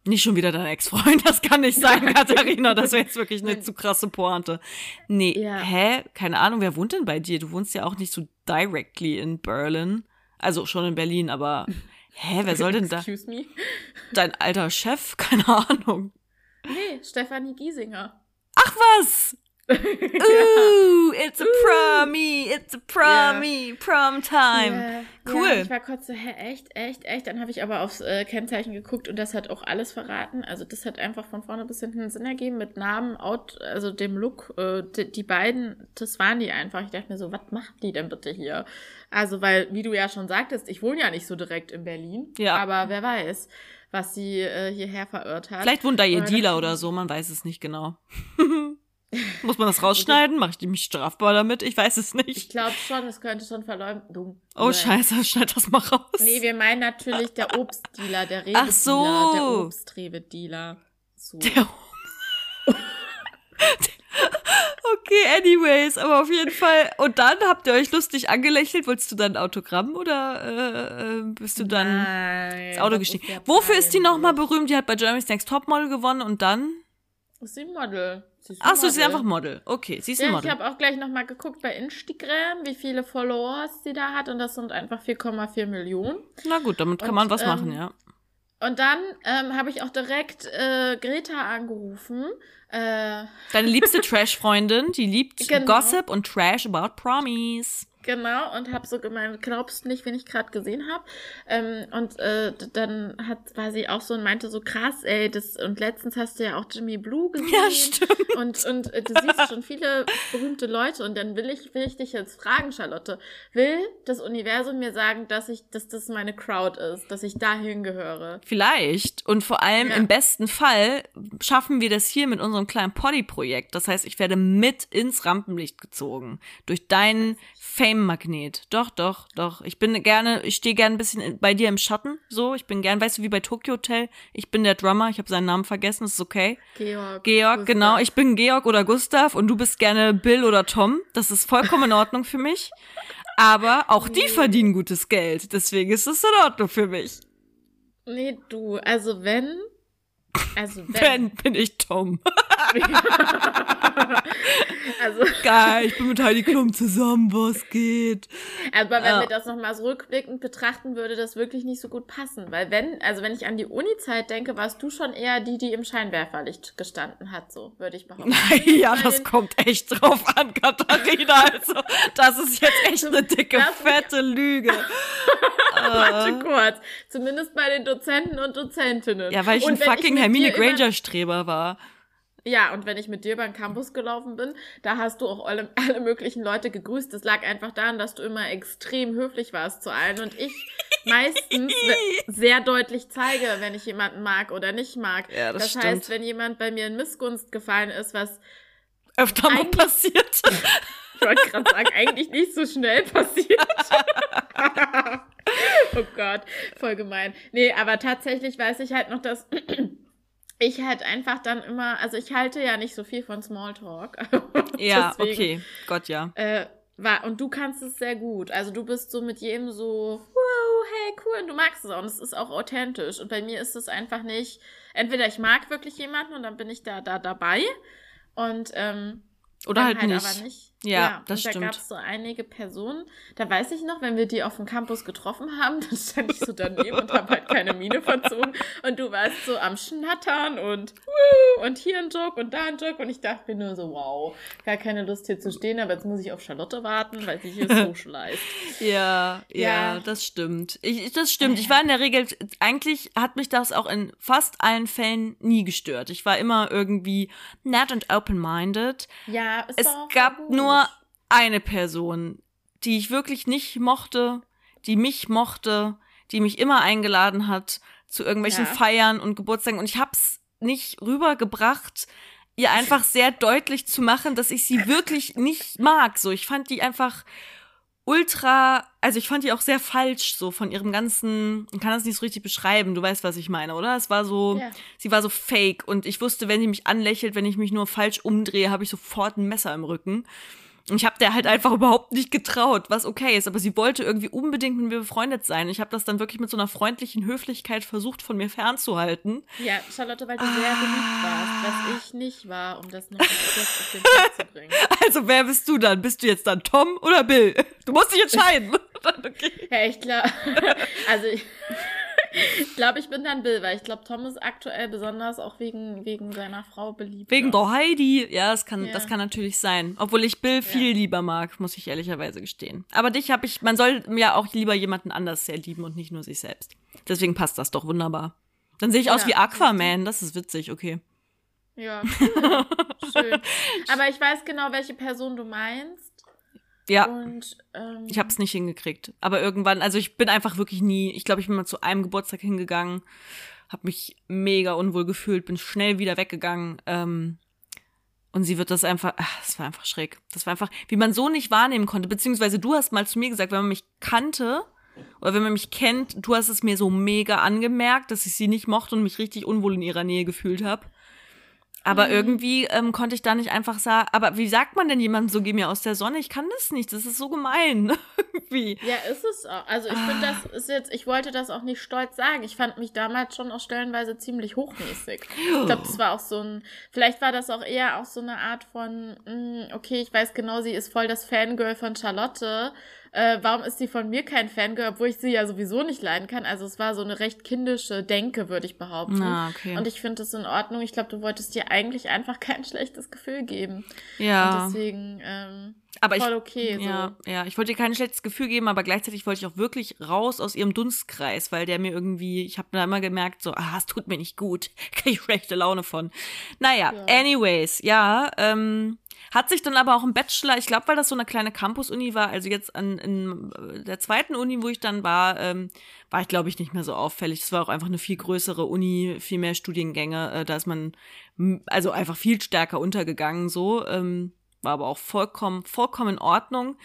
Nicht schon wieder dein Ex-Freund, das kann nicht sein, [LAUGHS] Katharina. Das wäre jetzt wirklich eine zu krasse Pointe. Nee, ja. hä? Keine Ahnung, wer wohnt denn bei dir? Du wohnst ja auch nicht so directly in Berlin. Also schon in Berlin, aber [LAUGHS] hä, wer soll denn da? Excuse me? Dein alter Chef? [LAUGHS] Keine Ahnung. Nee, Stefanie Giesinger. Ach was! [LAUGHS] Ooh, it's a promi, it's a promi, yeah. prom time. Yeah. Cool. Ja, ich war kurz so, hä, echt, echt, echt. Dann habe ich aber aufs äh, Kennzeichen geguckt und das hat auch alles verraten. Also das hat einfach von vorne bis hinten Sinn ergeben mit Namen, Out, also dem Look. Äh, die, die, beiden, das waren die einfach. Ich dachte mir so, was machen die denn bitte hier? Also weil, wie du ja schon sagtest, ich wohne ja nicht so direkt in Berlin. Ja. Aber wer weiß was sie äh, hierher verirrt hat. Vielleicht wohnt da ihr Dealer oder so, man weiß es nicht genau. [LAUGHS] Muss man das rausschneiden? Mache ich mich strafbar damit? Ich weiß es nicht. Ich glaube schon, es könnte schon Verleumdung. Oh scheiße, [LAUGHS] schneid das mal raus. Nee, wir meinen natürlich der Obstdealer, der Rewe-Dealer, Ach so. der Obstrewe-Dealer. So. Der [LAUGHS] Okay, anyways, aber auf jeden Fall. Und dann habt ihr euch lustig angelächelt. Wolltest du dann ein Autogramm oder äh, äh bist du dann Nein, ins Auto gestiegen? Wofür ist die nochmal berühmt? Die hat bei Germany's Next Topmodel gewonnen und dann? Ist sie Model. Sie ist Ach so, sie ist einfach Model. Okay, sie ist ja, ein Model. Ich habe auch gleich nochmal geguckt bei Instagram, wie viele Followers sie da hat und das sind einfach 4,4 Millionen. Na gut, damit kann und, man was ähm, machen, ja. Und dann ähm, habe ich auch direkt äh, Greta angerufen äh, Deine liebste [LAUGHS] Trash-Freundin, die liebt genau. Gossip und Trash about Promis. Genau, und habe so gemeint, glaubst nicht, wen ich gerade gesehen habe. Ähm, und äh, dann hat, war sie auch so und meinte so, krass, ey, das, und letztens hast du ja auch Jimmy Blue gesehen. Ja, stimmt. Und, und äh, du siehst schon viele berühmte Leute. Und dann will ich, will ich dich jetzt fragen, Charlotte. Will das Universum mir sagen, dass ich, dass das meine Crowd ist, dass ich dahin gehöre? Vielleicht. Und vor allem ja. im besten Fall schaffen wir das hier mit unserem kleinen Poddy-Projekt. Das heißt, ich werde mit ins Rampenlicht gezogen. Durch deinen Fame-Magnet. Doch, doch, doch. Ich bin gerne, ich stehe gerne ein bisschen bei dir im Schatten. So, ich bin gern, weißt du, wie bei Tokyo Hotel. Ich bin der Drummer, ich habe seinen Namen vergessen, ist okay. Georg. Georg, Gustav. genau. Ich bin Georg oder Gustav und du bist gerne Bill oder Tom. Das ist vollkommen in Ordnung für mich. Aber auch nee. die verdienen gutes Geld. Deswegen ist es in Ordnung für mich. Nee, du, also wenn. Also [LAUGHS] wenn. Wenn bin ich Tom. [LAUGHS] also, [LAUGHS] Geil, ich bin mit Heidi Klum zusammen, was geht. Aber wenn ja. wir das nochmal so rückblickend betrachten, würde das wirklich nicht so gut passen. Weil wenn, also wenn ich an die Uni-Zeit denke, warst du schon eher die, die im Scheinwerferlicht gestanden hat, so würde ich behaupten. ja, das kommt echt drauf an, Katharina. Also, das ist jetzt echt eine dicke, fette Lüge. Warte kurz. Zumindest bei den Dozenten und Dozentinnen. Ja, weil ich und ein fucking Hermine Granger-Streber war. Ja, und wenn ich mit dir beim Campus gelaufen bin, da hast du auch alle, alle möglichen Leute gegrüßt. Das lag einfach daran, dass du immer extrem höflich warst zu allen und ich [LAUGHS] meistens sehr deutlich zeige, wenn ich jemanden mag oder nicht mag. Ja, das, das stimmt. heißt, wenn jemand bei mir in Missgunst gefallen ist, was öfter mal passiert. [LAUGHS] ich wollte gerade sagen, eigentlich nicht so schnell passiert. [LAUGHS] oh Gott, voll gemein. Nee, aber tatsächlich weiß ich halt noch, dass ich halt einfach dann immer, also ich halte ja nicht so viel von Smalltalk. [LAUGHS] ja, Deswegen, okay, Gott ja. Äh, war, und du kannst es sehr gut. Also du bist so mit jedem so, wow, hey, cool, und du magst es auch. Und es ist auch authentisch. Und bei mir ist es einfach nicht, entweder ich mag wirklich jemanden und dann bin ich da, da dabei. Und, ähm, oder halt, halt nicht. nicht. Ja, ja das da stimmt. Da gab es so einige Personen, da weiß ich noch, wenn wir die auf dem Campus getroffen haben, [LAUGHS] dann stand ich so daneben und habe halt keine Miene verzogen und du warst so am Schnattern und und hier ein Joke und da ein Joke und ich dachte mir nur so, wow, gar keine Lust hier zu stehen, aber jetzt muss ich auf Charlotte warten, weil sie hier socialized. [LAUGHS] ja, ja, ja, das stimmt. Ich, das stimmt. Ich war in der Regel, eigentlich hat mich das auch in fast allen Fällen nie gestört. Ich war immer irgendwie nett und open-minded. Ja, es gab nur nur eine Person, die ich wirklich nicht mochte, die mich mochte, die mich immer eingeladen hat zu irgendwelchen ja. Feiern und Geburtstagen und ich hab's nicht rübergebracht, ihr einfach sehr deutlich zu machen, dass ich sie wirklich nicht mag. So, ich fand die einfach ultra, also ich fand die auch sehr falsch, so von ihrem ganzen, ich kann das nicht so richtig beschreiben, du weißt, was ich meine, oder? Es war so, ja. sie war so fake und ich wusste, wenn sie mich anlächelt, wenn ich mich nur falsch umdrehe, habe ich sofort ein Messer im Rücken. Ich habe der halt einfach überhaupt nicht getraut, was okay ist. Aber sie wollte irgendwie unbedingt mit mir befreundet sein. Ich habe das dann wirklich mit so einer freundlichen Höflichkeit versucht, von mir fernzuhalten. Ja, Charlotte, weil du ah. sehr beliebt warst, was ich nicht war, um das noch auf den Punkt zu bringen. [LAUGHS] Also, wer bist du dann? Bist du jetzt dann Tom oder Bill? Du musst dich entscheiden. [LAUGHS] okay. Ja, ich glaube. Also, ich ich glaube, ich bin dann Bill, weil ich glaube, Tom ist aktuell besonders auch wegen, wegen seiner Frau beliebt. Wegen der Heidi, ja, das kann, ja. das kann natürlich sein. Obwohl ich Bill viel ja. lieber mag, muss ich ehrlicherweise gestehen. Aber dich habe ich, man soll ja auch lieber jemanden anders sehr lieben und nicht nur sich selbst. Deswegen passt das doch wunderbar. Dann sehe ich aus ja. wie Aquaman, das ist witzig, okay. Ja, cool. schön. [LAUGHS] Aber ich weiß genau, welche Person du meinst. Ja. Und, ähm, ich habe es nicht hingekriegt. Aber irgendwann, also ich bin einfach wirklich nie, ich glaube, ich bin mal zu einem Geburtstag hingegangen, habe mich mega unwohl gefühlt, bin schnell wieder weggegangen. Ähm, und sie wird das einfach, ach, das war einfach schräg. Das war einfach, wie man so nicht wahrnehmen konnte. Beziehungsweise du hast mal zu mir gesagt, wenn man mich kannte oder wenn man mich kennt, du hast es mir so mega angemerkt, dass ich sie nicht mochte und mich richtig unwohl in ihrer Nähe gefühlt habe. Aber mhm. irgendwie ähm, konnte ich da nicht einfach sagen, aber wie sagt man denn jemandem so, geh mir aus der Sonne? Ich kann das nicht, das ist so gemein. [LAUGHS] wie? Ja, ist es auch. Also ich ah. finde, das ist jetzt, ich wollte das auch nicht stolz sagen. Ich fand mich damals schon auch stellenweise ziemlich hochnäsig. Ich glaube, das war auch so ein, vielleicht war das auch eher auch so eine Art von, mh, mm, okay, ich weiß genau, sie ist voll das Fangirl von Charlotte äh, warum ist sie von mir kein Fangirl, obwohl ich sie ja sowieso nicht leiden kann. Also es war so eine recht kindische Denke, würde ich behaupten. Ah, okay. Und ich finde das in Ordnung. Ich glaube, du wolltest dir eigentlich einfach [LAUGHS] kein schlechtes Gefühl geben. Ja. Und deswegen ähm, aber voll ich, okay. So. Ja, ja, ich wollte ihr kein schlechtes Gefühl geben, aber gleichzeitig wollte ich auch wirklich raus aus ihrem Dunstkreis, weil der mir irgendwie, ich habe da immer gemerkt, so, ah, es tut mir nicht gut, [LAUGHS] kriege ich schlechte Laune von. Naja, ja. anyways, ja, ähm, hat sich dann aber auch im Bachelor, ich glaube, weil das so eine kleine Campus-Uni war, also jetzt an in der zweiten Uni, wo ich dann war, ähm, war ich, glaube ich, nicht mehr so auffällig. Es war auch einfach eine viel größere Uni, viel mehr Studiengänge. Äh, da ist man also einfach viel stärker untergegangen so. Ähm, war aber auch vollkommen, vollkommen in Ordnung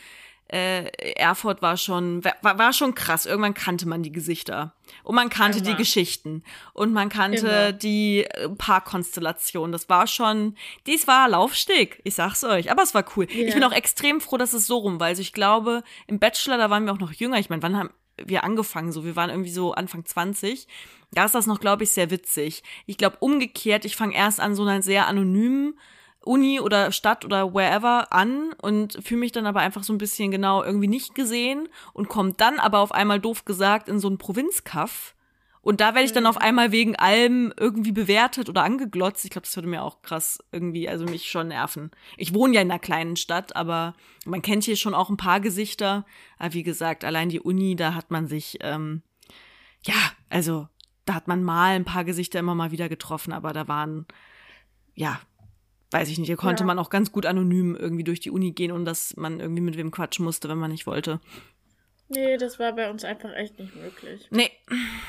äh, Erfurt war schon, war, war schon krass. Irgendwann kannte man die Gesichter. Und man kannte Immer. die Geschichten. Und man kannte Immer. die äh, Paarkonstellation. Das war schon, dies war Laufsteg. Ich sag's euch. Aber es war cool. Yeah. Ich bin auch extrem froh, dass es so rum war. Also ich glaube, im Bachelor, da waren wir auch noch jünger. Ich meine, wann haben wir angefangen? So, wir waren irgendwie so Anfang 20. Da ist das noch, glaube ich, sehr witzig. Ich glaube, umgekehrt, ich fange erst an so einer sehr anonymen Uni oder Stadt oder wherever an und fühle mich dann aber einfach so ein bisschen genau irgendwie nicht gesehen und kommt dann aber auf einmal doof gesagt in so einen Provinzkaff. Und da werde ich dann auf mhm. einmal wegen allem irgendwie bewertet oder angeglotzt. Ich glaube, das würde mir auch krass irgendwie, also mich schon nerven. Ich wohne ja in einer kleinen Stadt, aber man kennt hier schon auch ein paar Gesichter. Aber wie gesagt, allein die Uni, da hat man sich, ähm, ja, also da hat man mal ein paar Gesichter immer mal wieder getroffen, aber da waren, ja, weiß ich nicht, hier konnte ja. man auch ganz gut anonym irgendwie durch die Uni gehen, und dass man irgendwie mit wem quatschen musste, wenn man nicht wollte. Nee, das war bei uns einfach echt nicht möglich. Nee.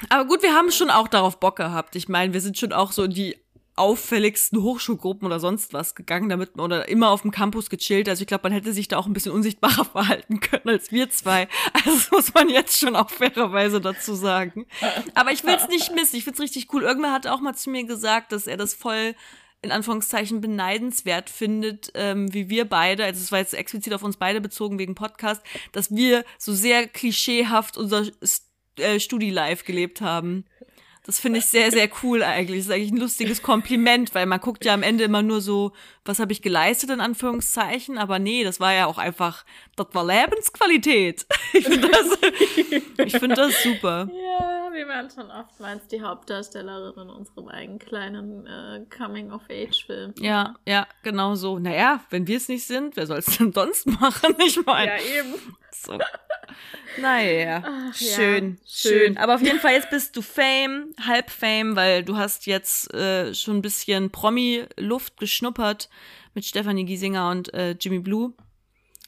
Aber gut, wir haben schon auch darauf Bock gehabt. Ich meine, wir sind schon auch so in die auffälligsten Hochschulgruppen oder sonst was gegangen, damit man oder immer auf dem Campus gechillt. Also ich glaube, man hätte sich da auch ein bisschen unsichtbarer [LAUGHS] verhalten können als wir zwei. Also das muss man jetzt schon auch fairerweise dazu sagen. Aber ich will es nicht missen. Ich find's richtig cool. Irgendwer hat auch mal zu mir gesagt, dass er das voll in Anführungszeichen beneidenswert findet, ähm, wie wir beide, also es war jetzt explizit auf uns beide bezogen wegen Podcast, dass wir so sehr klischeehaft unser äh, Studi-Life gelebt haben. Das finde ich sehr, sehr cool eigentlich. Das ist eigentlich ein lustiges Kompliment, weil man guckt ja am Ende immer nur so, was habe ich geleistet in Anführungszeichen, aber nee, das war ja auch einfach, das war Lebensqualität. [LAUGHS] Ich finde das, ich find das super. Ja, wir waren schon oftmals die Hauptdarstellerin in unserem eigenen kleinen äh, Coming-of-Age-Film. Ja, ja, genau so. Naja, wenn wir es nicht sind, wer soll es denn sonst [LAUGHS] machen? Ich meine. Ja, eben. So. [LAUGHS] Naja, Ach, schön, ja, schön. Aber auf jeden Fall, jetzt bist du Fame, halb Fame, weil du hast jetzt äh, schon ein bisschen Promi-Luft geschnuppert mit Stefanie Giesinger und äh, Jimmy Blue.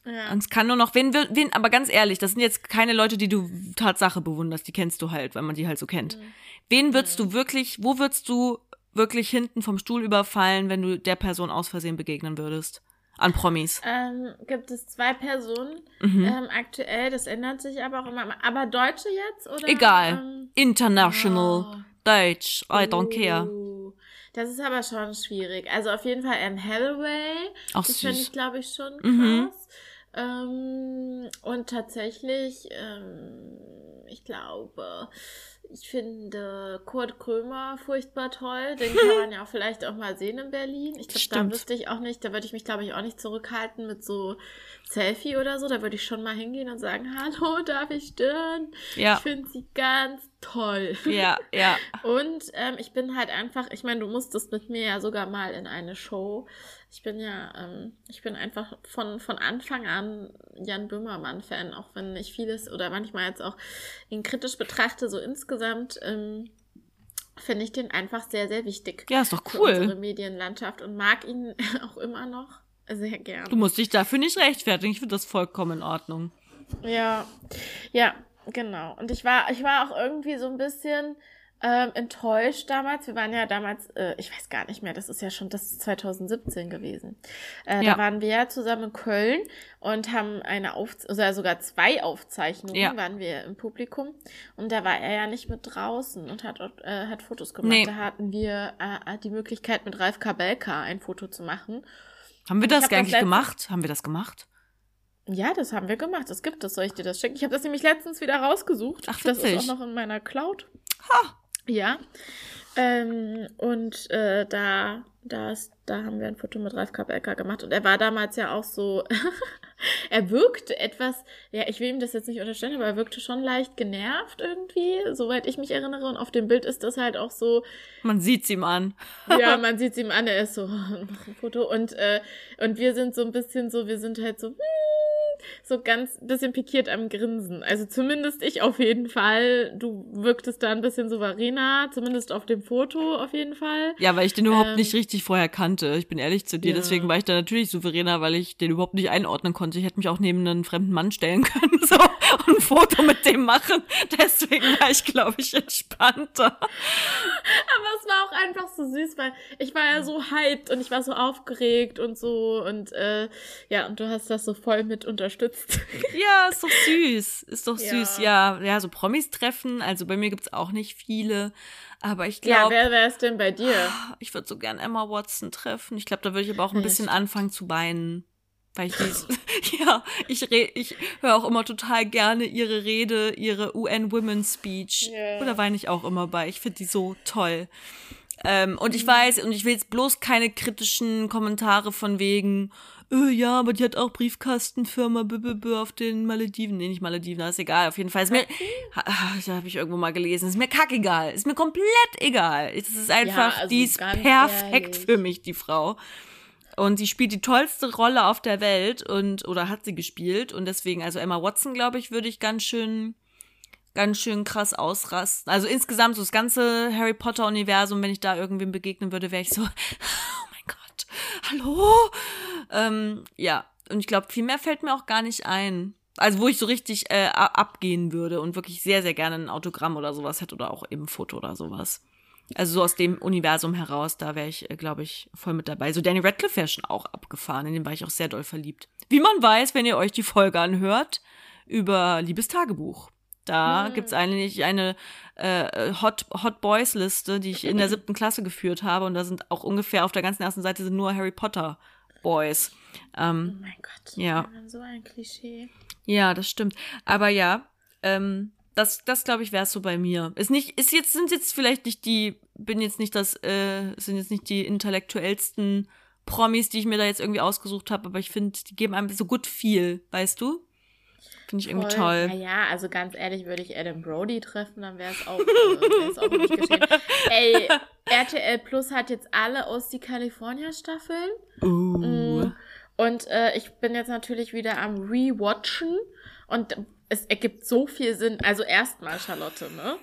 Ja. Und es kann nur noch, wen, wen, aber ganz ehrlich, das sind jetzt keine Leute, die du Tatsache bewunderst, die kennst du halt, weil man die halt so kennt. Mhm. Wen würdest du wirklich, wo würdest du wirklich hinten vom Stuhl überfallen, wenn du der Person aus Versehen begegnen würdest? An Promis. Ähm, gibt es zwei Personen Mhm. ähm, aktuell, das ändert sich aber auch immer. Aber Deutsche jetzt? Oder, Egal. Ähm, International. Oh. Deutsch. I don't care. Uh, Das ist aber schon schwierig. Also auf jeden Fall Anne Hathaway. Auch das finde ich, glaube ich, schon Mhm. krass. Ähm, und tatsächlich, ähm, ich glaube, ich finde Kurt Krömer furchtbar toll. Den kann man [LAUGHS] ja auch vielleicht auch mal sehen in Berlin. Ich glaube, da wüsste ich auch nicht, da würde ich mich, glaube ich, auch nicht zurückhalten mit so Selfie oder so. Da würde ich schon mal hingehen und sagen, hallo, darf ich stören? Ja. Ich finde sie ganz toll. Ja, ja. [LAUGHS] Und ähm, ich bin halt einfach, ich meine, du musstest mit mir ja sogar mal in eine Show. Ich bin ja, ähm, ich bin einfach von, von Anfang an Jan Böhmermann-Fan, auch wenn ich vieles oder manchmal jetzt auch ihn kritisch betrachte, so insgesamt ähm, finde ich den einfach sehr, sehr wichtig Ja, ist doch für unsere cool. Medienlandschaft und mag ihn [LAUGHS] auch immer noch sehr gern. Du musst dich dafür nicht rechtfertigen. Ich finde das vollkommen in Ordnung. Ja, ja, genau. Und ich war, ich war auch irgendwie so ein bisschen ähm, enttäuscht damals. Wir waren ja damals, äh, ich weiß gar nicht mehr, das ist ja schon, das ist 2017 gewesen. Äh, Ja. Da waren wir ja zusammen in Köln und haben eine Auf oder sogar zwei Aufzeichnungen Ja. waren wir im Publikum. Und da war er ja nicht mit draußen und hat, äh, hat Fotos gemacht. Nee. Da hatten wir äh, die Möglichkeit, mit Ralf Kabelka ein Foto zu machen. Haben wir das hab das eigentlich letzte- gemacht? Haben wir das gemacht? Ja, das haben wir gemacht. Das gibt es. Soll ich dir das schicken? Ich habe das nämlich letztens wieder rausgesucht. Ach, das ist witzig. auch noch in meiner Cloud. Ha. Ja. Ähm, und äh, da, da, ist, da haben wir ein Foto mit Ralf Kapelka gemacht. Und er war damals ja auch so, [LAUGHS] [LAUGHS] er wirkte etwas, ja, ich will ihm das jetzt nicht unterstellen, aber er wirkte schon leicht genervt irgendwie, soweit ich mich erinnere. Und auf dem Bild ist das halt auch so, Man sieht's ihm an. ja, [LAUGHS] man sieht ihm an, er ist so, noch [LAUGHS] ein Foto. Und, äh, und wir sind so ein bisschen so, wir sind halt so, hm, so ganz bisschen pikiert am Grinsen. Also zumindest ich auf jeden Fall. Du wirktest da ein bisschen souveräner, zumindest auf dem Foto auf jeden Fall. Ja, weil ich den überhaupt Ähm, nicht richtig vorher kannte. Ich bin ehrlich zu dir. Ja. Deswegen war ich da natürlich souveräner, weil ich den überhaupt nicht einordnen konnte. Ich hätte mich auch neben einen fremden Mann stellen [LAUGHS] können so, und [LAUGHS] ein Foto mit dem machen. Deswegen war ich, glaube ich, entspannter. Aber es war auch einfach so süß, weil ich war ja so hyped und ich war so aufgeregt und so und äh, ja, und du hast das so voll mit unterstützt. [LAUGHS] Ja, ist doch süß. Ist doch Ja. süß. Ja, ja, so Promis treffen. Also bei mir gibt's auch nicht viele. Aber ich Ja, glaube, wer wäre es denn bei dir? [GASPS] ich würde so gern Emma Watson treffen. Ich glaube, da würde ich aber auch ein Ja, bisschen anfangen zu weinen. Weil ich dies, [LAUGHS] ja, ich, re, ich höre auch immer total gerne ihre Rede, ihre UN Women's Speech. Ja. Oder weine ich auch immer bei. Ich finde die so toll. Ähm, und ich weiß, und ich will jetzt bloß keine kritischen Kommentare von wegen, äh, ja, aber die hat auch Briefkastenfirma b -b -b auf den Malediven. Nee, nicht Malediven, das ist egal. Auf jeden Fall ist mir, da habe ich irgendwo mal gelesen, ist mir kackegal. Ist mir komplett egal. Es ist einfach, also die ist perfekt ehrlich. für mich, die Frau. Und sie spielt die tollste Rolle auf der Welt und, oder hat sie gespielt. Und deswegen, also Emma Watson, glaube ich, würde ich ganz schön, ganz schön krass ausrasten. Also insgesamt so das ganze Harry Potter Universum, wenn ich da irgendwem begegnen würde, wäre ich so, [LAUGHS] oh mein Gott, hallo? Ähm, ja, und ich glaube, viel mehr fällt mir auch gar nicht ein. Also wo ich so richtig äh, abgehen würde und wirklich sehr, sehr gerne ein Autogramm oder sowas hätte oder auch eben Foto oder sowas. Also so aus dem Universum heraus, da wäre ich, glaube ich, voll mit dabei. So Danny Radcliffe wäre schon auch abgefahren, in den war ich auch sehr doll verliebt. Wie man weiß, wenn ihr euch die Folge anhört über Liebestagebuch. Da Hm. gibt's eigentlich eine äh, Hot, Hot Boys Liste, die ich in der siebten Klasse geführt habe. Und da sind auch ungefähr auf der ganzen ersten Seite sind nur Harry Potter Boys. Ähm, Oh mein Gott. Ja. So ein Klischee. ja, das stimmt. Aber ja, ähm, Das, das glaube ich, wäre es so bei mir. Ist nicht, ist jetzt, sind jetzt vielleicht nicht die, bin jetzt nicht das, äh, sind jetzt nicht die intellektuellsten Promis, die ich mir da jetzt irgendwie ausgesucht habe, aber ich finde, die geben einem so gut viel, weißt du? Finde ich irgendwie toll. Naja, also ganz ehrlich, würde ich Adam Brody treffen, dann wäre es auch, äh, auch nicht geschehen. [LAUGHS] Ey, RTL Plus hat jetzt alle aus die California Staffeln. Uh. Mm. Und äh, ich bin jetzt natürlich wieder am Rewatchen und es ergibt so viel Sinn. Also erstmal, Charlotte, ne?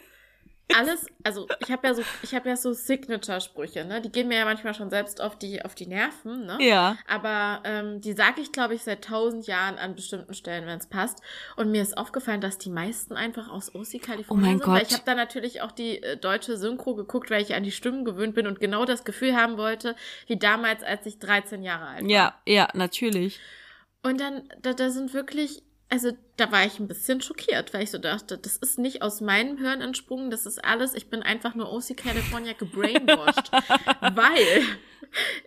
alles, also ich habe ja so, ich habe ja so Signature-Sprüche, ne? Die gehen mir ja manchmal schon selbst auf die, auf die Nerven, ne? Ja. Aber ähm, die sage ich, glaube ich, seit tausend Jahren an bestimmten Stellen, wenn es passt. Und mir ist aufgefallen, dass die meisten einfach aus OC California oh mein sind. Gott. Weil ich habe da natürlich auch die äh, deutsche Synchro geguckt, weil ich an die Stimmen gewöhnt bin und genau das Gefühl haben wollte, wie damals, als ich 13 Jahre alt war. Ja, ja, natürlich. Und dann, da, da sind wirklich also da war ich ein bisschen schockiert, weil ich so dachte, das ist nicht aus meinem Hirn entsprungen, das ist alles, ich bin einfach nur OC California gebrainwashed. [LAUGHS] weil,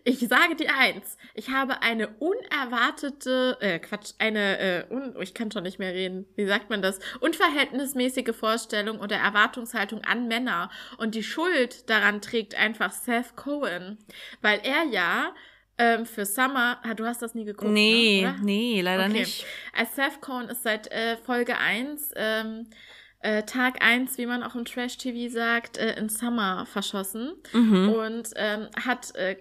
ich sage dir eins, ich habe eine unerwartete, äh, Quatsch, eine, äh, un, ich kann schon nicht mehr reden, wie sagt man das, unverhältnismäßige Vorstellung oder Erwartungshaltung an Männer. Und die Schuld daran trägt einfach Seth Cohen, weil er ja ähm, für Summer, du hast das nie geguckt, Nee, ne, nee, leider okay. nicht. Als Seth Cohen ist seit äh, Folge 1, ähm, äh, Tag 1, wie man auch im Trash-TV sagt, äh, in Summer verschossen mhm. und ähm, hat äh,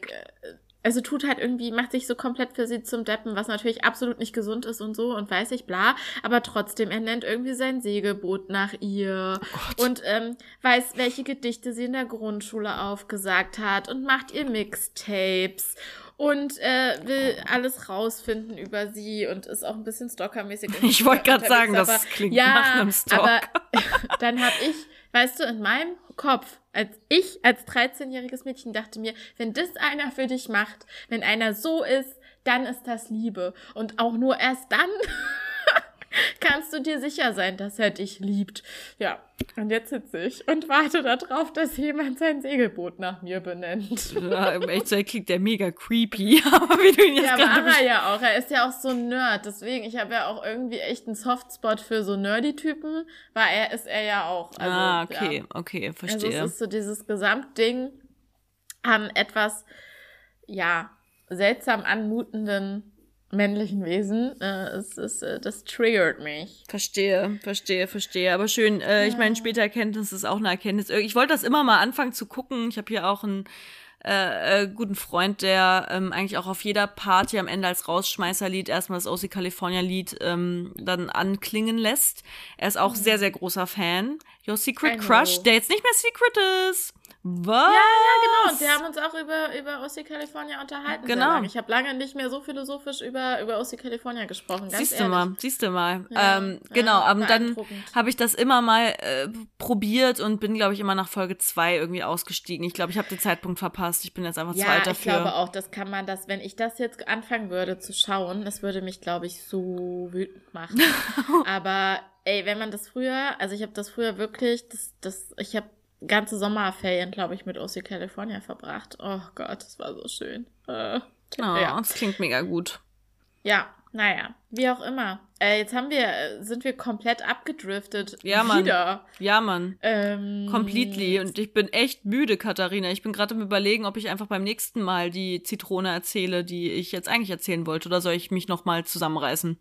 also tut halt irgendwie, macht sich so komplett für sie zum Deppen, was natürlich absolut nicht gesund ist und so und weiß ich, bla. Aber trotzdem, er nennt irgendwie sein Segelboot nach ihr oh und ähm, weiß, welche Gedichte sie in der Grundschule aufgesagt hat und macht ihr Mixtapes und äh, will alles rausfinden über sie und ist auch ein bisschen stalkermäßig. [LAUGHS] Ich wollte gerade sagen, aber, das klingt ja, nach einem Stalk. Aber [LAUGHS] dann habe ich, weißt du, in meinem Kopf, als ich als 13-jähriges Mädchen dachte mir, wenn das einer für dich macht, wenn einer so ist, dann ist das Liebe. Und auch nur erst dann [LAUGHS] kannst du dir sicher sein, dass er dich liebt. Ja, und jetzt sitze ich und warte darauf, dass jemand sein Segelboot nach mir benennt. [LAUGHS] Ja, im Echtzeit klingt der mega creepy, [LAUGHS] aber wie du ihn jetzt Ja, war er ja auch. Er ist ja auch so ein Nerd. Deswegen, ich habe ja auch irgendwie echt einen Softspot für so Nerdy-Typen, weil er ist er ja auch. Also, ah, okay, ja. okay, verstehe. Also es ist so dieses Gesamtding an etwas, ja, seltsam anmutenden männlichen Wesen. Äh, es ist, äh, das triggert mich. Verstehe, verstehe, verstehe. Aber schön, äh, ja. ich meine, später Erkenntnis ist auch eine Erkenntnis. Ich wollte das immer mal anfangen zu gucken. Ich habe hier auch einen äh, äh, guten Freund, der ähm, eigentlich auch auf jeder Party am Ende als Rausschmeißerlied erstmal das OC California Lied ähm, dann anklingen lässt. Er ist auch mhm. sehr, sehr großer Fan. Your Secret Crush, der jetzt nicht mehr Secret ist. Was? Ja, ja, genau. Und wir haben uns auch über, über OC California unterhalten. Genau. Ich habe lange nicht mehr so philosophisch über, über OC California gesprochen. siehst du mal, siehst du mal. Ja, ähm, genau, aber dann habe ich das immer mal äh, probiert und bin, glaube ich, immer nach Folge zwei irgendwie ausgestiegen. Ich glaube, ich habe den Zeitpunkt verpasst. Ich bin jetzt einfach ja, zu alt dafür. Ich glaube auch, das kann man das, wenn ich das jetzt anfangen würde zu schauen, das würde mich, glaube ich, so wütend machen. [LAUGHS] aber ey, wenn man das früher, also ich habe das früher wirklich, das, das, ich habe ganze Sommerferien, glaube ich, mit OC California verbracht. Oh Gott, das war so schön. Äh, oh, ja. das klingt mega gut. Ja, naja, wie auch immer. Äh, jetzt haben wir, äh, sind wir komplett abgedriftet. Ja, Mann. Wieder. Ja, Mann. Ähm, Completely. Und ich bin echt müde, Katharina. Ich bin gerade im Überlegen, ob ich einfach beim nächsten Mal die Zitrone erzähle, die ich jetzt eigentlich erzählen wollte. Oder soll ich mich nochmal zusammenreißen?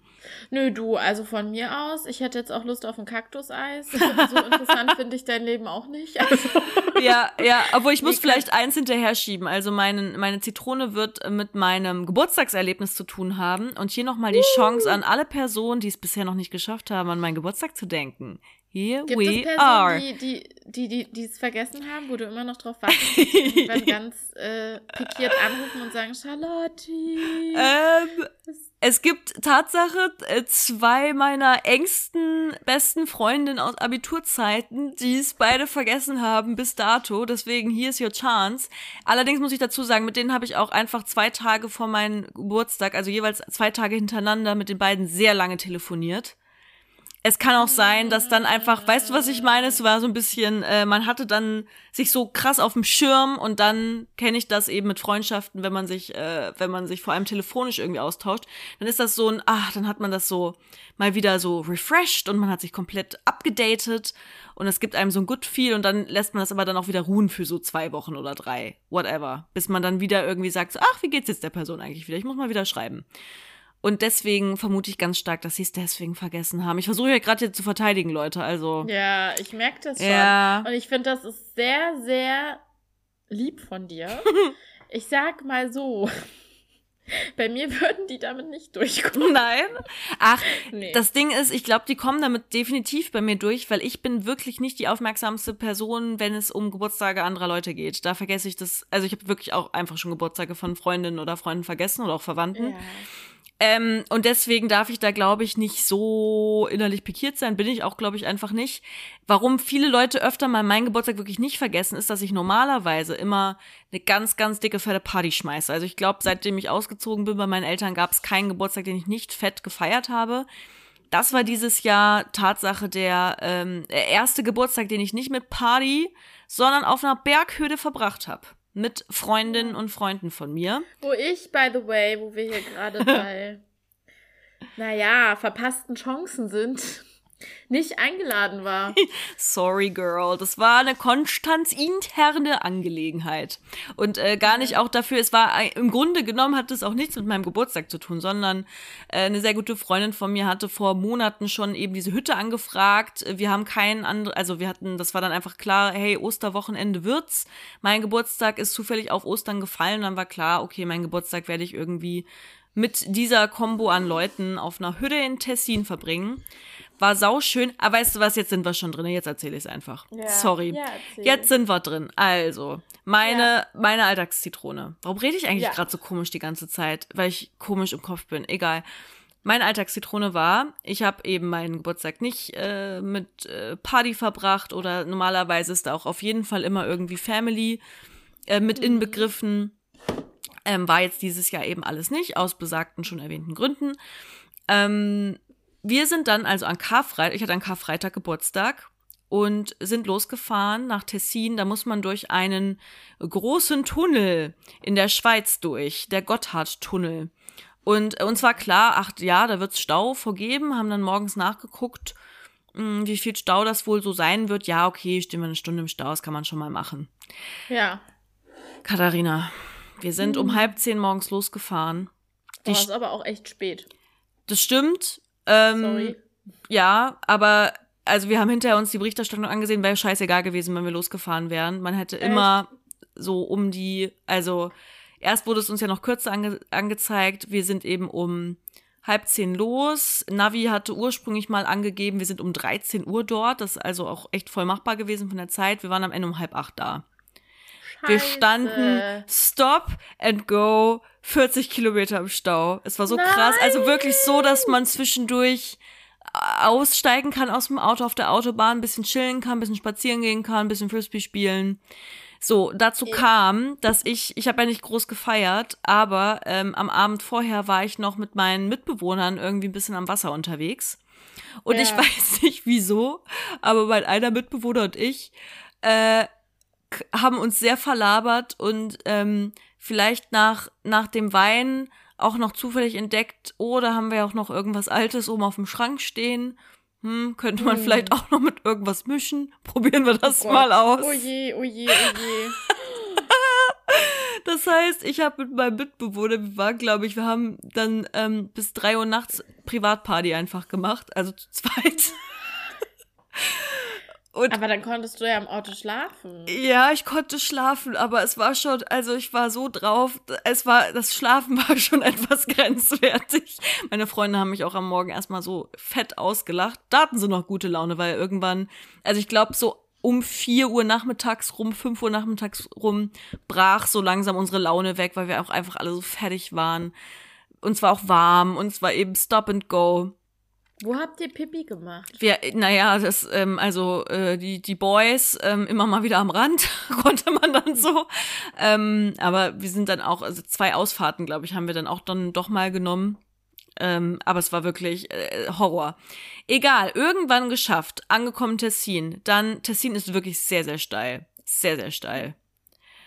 Nö, du, also von mir aus, ich hätte jetzt auch Lust auf ein Kaktuseis. [LAUGHS] so interessant finde ich dein Leben auch nicht. Also. [LAUGHS] Ja, ja, obwohl ich muss vielleicht eins hinterher schieben. Also meine, meine Zitrone wird mit meinem Geburtstagserlebnis zu tun haben. Und hier nochmal die uh. Chance an alle Personen, Personen, die es bisher noch nicht geschafft haben, an meinen Geburtstag zu denken. Here Gibt we es Personen, are. Die, die, die, die, die es vergessen haben, wo du immer noch drauf wartest und [LAUGHS] dann ganz äh, pikiert anrufen und sagen, Charlotte. Ähm, es gibt Tatsache äh, zwei meiner engsten besten Freundinnen aus Abiturzeiten, die es beide vergessen haben bis dato. Deswegen hier ist your chance. Allerdings muss ich dazu sagen, mit denen habe ich auch einfach zwei Tage vor meinem Geburtstag, also jeweils zwei Tage hintereinander, mit den beiden sehr lange telefoniert. Es kann auch sein, dass dann einfach, weißt du, was ich meine? Es war so ein bisschen, äh, man hatte dann sich so krass auf dem Schirm und dann kenne ich das eben mit Freundschaften, wenn man sich, äh, wenn man sich vor allem telefonisch irgendwie austauscht, dann ist das so ein, ach, dann hat man das so mal wieder so refreshed und man hat sich komplett abgedatet und es gibt einem so ein Good Feel und dann lässt man das aber dann auch wieder ruhen für so zwei Wochen oder drei, whatever, bis man dann wieder irgendwie sagt, so, ach, wie geht's jetzt der Person eigentlich wieder? Ich muss mal wieder schreiben. Und deswegen vermute ich ganz stark, dass sie es deswegen vergessen haben. Ich versuche ja gerade jetzt zu verteidigen, Leute. Also. Ja, ich merke das schon. Ja. Und ich finde, das ist sehr, sehr lieb von dir. [LAUGHS] ich sag mal so. [LAUGHS] Bei mir würden die damit nicht durchkommen. Nein. Ach, Nee. das Ding ist, ich glaube, die kommen damit definitiv bei mir durch, weil ich bin wirklich nicht die aufmerksamste Person, wenn es um Geburtstage anderer Leute geht. Da vergesse ich das. Also ich habe wirklich auch einfach schon Geburtstage von Freundinnen oder Freunden vergessen oder auch Verwandten. ja. Ähm, und deswegen darf ich da, glaube ich, nicht so innerlich pikiert sein. Bin ich auch, glaube ich, einfach nicht. Warum viele Leute öfter mal meinen Geburtstag wirklich nicht vergessen, ist, dass ich normalerweise immer eine ganz, ganz dicke, fette Party schmeiße. Also ich glaube, seitdem ich ausgezogen bin bei meinen Eltern, gab es keinen Geburtstag, den ich nicht fett gefeiert habe. Das war dieses Jahr Tatsache der ähm, erste Geburtstag, den ich nicht mit Party, sondern auf einer Berghöhle verbracht habe. Mit Freundinnen und Freunden von mir. Wo ich, by the way, wo wir hier gerade [LAUGHS] bei, naja, verpassten Chancen sind, nicht eingeladen war. [LAUGHS] Sorry, Girl. Das war eine Konstanz interne Angelegenheit. Und äh, gar nicht auch dafür, es war äh, im Grunde genommen hat es auch nichts mit meinem Geburtstag zu tun, sondern äh, eine sehr gute Freundin von mir hatte vor Monaten schon eben diese Hütte angefragt. Wir haben keinen anderen, also wir hatten, das war dann einfach klar, hey, Osterwochenende wird's. Mein Geburtstag ist zufällig auf Ostern gefallen. Dann war klar, okay, mein Geburtstag werde ich irgendwie mit dieser Combo an Leuten auf einer Hütte in Tessin verbringen. War sauschön. Aber weißt du was, jetzt sind wir schon drin. Jetzt erzähle ich es einfach. Ja. Sorry. Ja, jetzt sind wir drin. Also, meine, meine Alltagszitrone. Warum rede ich eigentlich Ja. gerade so komisch die ganze Zeit? Weil ich komisch im Kopf bin. Egal. Meine Alltagszitrone war, ich habe eben meinen Geburtstag nicht äh, mit äh, Party verbracht oder normalerweise ist da auch auf jeden Fall immer irgendwie Family äh, mit inbegriffen. Ähm, war jetzt dieses Jahr eben alles nicht, aus besagten schon erwähnten Gründen. Ähm, wir sind dann also an Karfreitag, ich hatte an Karfreitag Geburtstag und sind losgefahren nach Tessin. Da muss man durch einen großen Tunnel in der Schweiz durch, der Gotthardtunnel. Und uns war klar, ach ja, da wird's Stau vorgeben, haben dann morgens nachgeguckt, mh, wie viel Stau das wohl so sein wird. Ja, okay, stehen wir eine Stunde im Stau, das kann man schon mal machen. Ja. Katharina, wir sind um halb zehn morgens losgefahren. St- ist aber auch echt spät. Das stimmt. Ähm, Sorry. Ja, aber also wir haben hinterher uns die Berichterstattung angesehen, wäre scheißegal gewesen, wenn wir losgefahren wären. Man hätte immer so um die, also erst wurde es uns ja noch kürzer ange angezeigt. Wir sind eben um halb zehn los. Navi hatte ursprünglich mal angegeben, wir sind um 13 Uhr dort. Das ist also auch echt voll machbar gewesen von der Zeit. Wir waren am Ende um halb acht da. Wir standen Stop and Go 40 Kilometer im Stau. Es war so krass. Also wirklich so, dass man zwischendurch äh, aussteigen kann aus dem Auto auf der Autobahn, ein bisschen chillen kann, ein bisschen spazieren gehen kann, ein bisschen Frisbee spielen. So, dazu kam, dass ich, ich habe ja nicht groß gefeiert, aber ähm, am Abend vorher war ich noch mit meinen Mitbewohnern irgendwie ein bisschen am Wasser unterwegs. Und Ja. ich [LAUGHS] weiß nicht wieso, aber mein einer Mitbewohner und ich äh, haben uns sehr verlabert und ähm, vielleicht nach, nach dem Wein auch noch zufällig entdeckt, oh, da haben wir auch noch irgendwas Altes oben auf dem Schrank stehen. Hm, könnte man vielleicht auch noch mit irgendwas mischen. [LAUGHS] Probieren wir das Gott. mal aus. Oh je, oh je, oh je. [LAUGHS] Das heißt, ich habe mit meinem Mitbewohner, wir waren, glaube ich, wir haben dann ähm, bis drei Uhr nachts Privatparty einfach gemacht, also zu zweit. Und Aber dann konntest du ja im Auto schlafen. Ja, ich konnte schlafen, aber es war schon, also ich war so drauf, es war, das Schlafen [LAUGHS] war schon etwas grenzwertig. Meine Freunde haben mich auch am Morgen erstmal so fett ausgelacht. Da hatten sie noch gute Laune, weil irgendwann, also ich glaube so um 4 Uhr nachmittags rum, 5 Uhr nachmittags rum, brach so langsam unsere Laune weg, weil wir auch einfach alle so fertig waren. Uns war auch warm, uns war eben Stop and Go. Wo habt ihr Pipi gemacht? Wir, naja, das, ähm, also äh, die, die Boys ähm, immer mal wieder am Rand, [LAUGHS] konnte man dann so. Ähm, aber wir sind dann auch, also zwei Ausfahrten, glaube ich, haben wir dann auch dann doch mal genommen. Ähm, aber es war wirklich äh, Horror. Egal, irgendwann geschafft, angekommen Tessin. Dann, Tessin ist wirklich sehr, sehr steil. Sehr, sehr steil.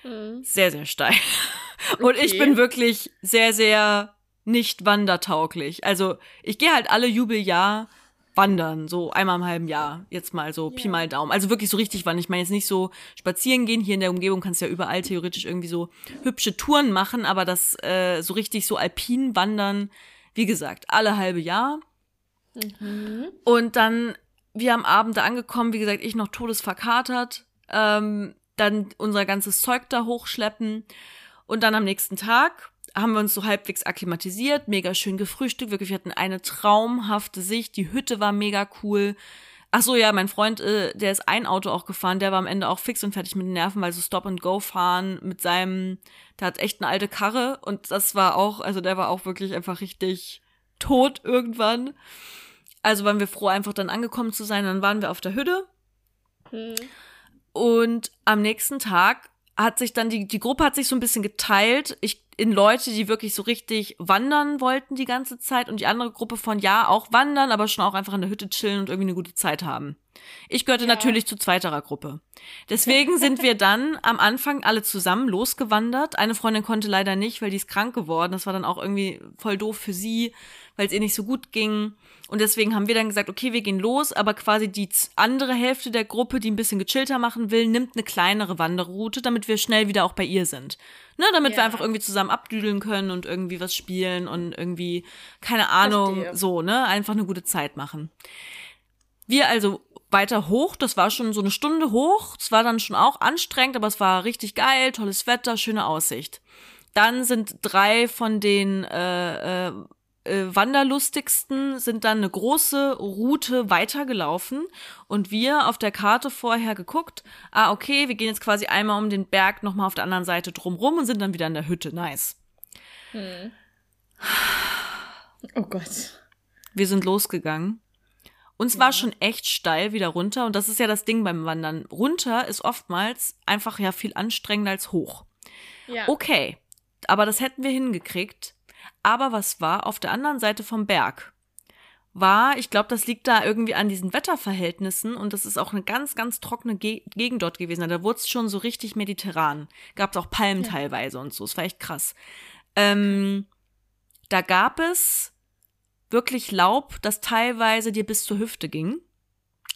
Mhm. Sehr, sehr steil. [LAUGHS] Und okay. ich bin wirklich sehr, sehr nicht wandertauglich. Also ich gehe halt alle Jubeljahr wandern, so einmal im halben Jahr, jetzt mal so Pi mal Daumen. Also wirklich so richtig wandern. Ich meine jetzt nicht so spazieren gehen. Hier in der Umgebung kannst du ja überall theoretisch irgendwie so hübsche Touren machen, aber das äh, so richtig so alpin wandern, wie gesagt, alle halbe Jahr. Mhm. Und dann, wir am Abend da angekommen, wie gesagt, ich noch todesverkatert, ähm, dann unser ganzes Zeug da hochschleppen und dann am nächsten Tag haben wir uns so halbwegs akklimatisiert, mega schön gefrühstückt, wirklich, wir hatten eine traumhafte Sicht, die Hütte war mega cool. Ach so, ja, mein Freund, äh, der ist ein Auto auch gefahren, der war am Ende auch fix und fertig mit den Nerven, weil so Stop and Go fahren mit seinem, der hat echt eine alte Karre und das war auch, also der war auch wirklich einfach richtig tot irgendwann. Also waren wir froh, einfach dann angekommen zu sein. Dann waren wir auf der Hütte. Hm. Und am nächsten Tag hat sich dann die, die Gruppe hat sich so ein bisschen geteilt. Ich in Leute, die wirklich so richtig wandern wollten die ganze Zeit und die andere Gruppe von ja auch wandern, aber schon auch einfach in der Hütte chillen und irgendwie eine gute Zeit haben. Ich gehörte ja. natürlich zu zweiterer Gruppe. Deswegen sind wir [LAUGHS] dann am Anfang alle zusammen losgewandert. Eine Freundin konnte leider nicht, weil die ist krank geworden. Das war dann auch irgendwie voll doof für sie, weil es ihr nicht so gut ging. Und deswegen haben wir dann gesagt, okay, wir gehen los, aber quasi die andere Hälfte der Gruppe, die ein bisschen gechillter machen will, nimmt eine kleinere Wanderroute, damit wir schnell wieder auch bei ihr sind. Ne, damit ja. wir einfach irgendwie zusammen abdüdeln können und irgendwie was spielen und irgendwie, keine Ahnung, Verstehe. so, ne, einfach eine gute Zeit machen. Wir also weiter hoch, das war schon so eine Stunde hoch, es war dann schon auch anstrengend, aber es war richtig geil, tolles Wetter, schöne Aussicht. Dann sind drei von den äh, äh, äh, Wanderlustigsten sind dann eine große Route weitergelaufen und wir auf der Karte vorher geguckt, ah, okay, wir gehen jetzt quasi einmal um den Berg nochmal auf der anderen Seite drumrum und sind dann wieder in der Hütte. Nice. Hm. [SIGHS] Oh Gott. Wir sind losgegangen. Uns ja. war schon echt steil wieder runter und das ist ja das Ding beim Wandern. Runter ist oftmals einfach ja viel anstrengender als hoch. Ja. Okay, aber das hätten wir hingekriegt aber was war auf der anderen Seite vom Berg? War, ich glaube, das liegt da irgendwie an diesen Wetterverhältnissen und das ist auch eine ganz, ganz trockene Ge Gegend dort gewesen. Da wurde es schon so richtig mediterran. Gab es auch Palmen ja. teilweise und so. Es war echt krass. Ähm, da gab es wirklich Laub, das teilweise dir bis zur Hüfte ging.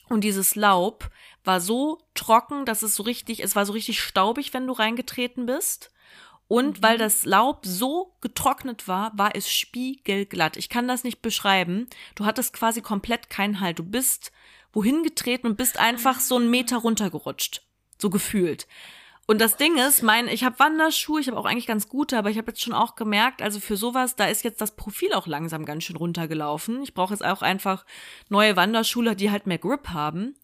Und dieses Laub war so trocken, dass es so richtig, es war so richtig staubig, wenn du reingetreten bist. Und mhm. weil das Laub so getrocknet war, war es spiegelglatt. Ich kann das nicht beschreiben. Du hattest quasi komplett keinen Halt. Du bist wohin getreten und bist einfach so einen Meter runtergerutscht. So gefühlt. Und das Ding ist, mein, ich habe Wanderschuhe, ich habe auch eigentlich ganz gute, aber ich habe jetzt schon auch gemerkt, also für sowas, da ist jetzt das Profil auch langsam ganz schön runtergelaufen. Ich brauche jetzt auch einfach neue Wanderschuhe, die halt mehr Grip haben.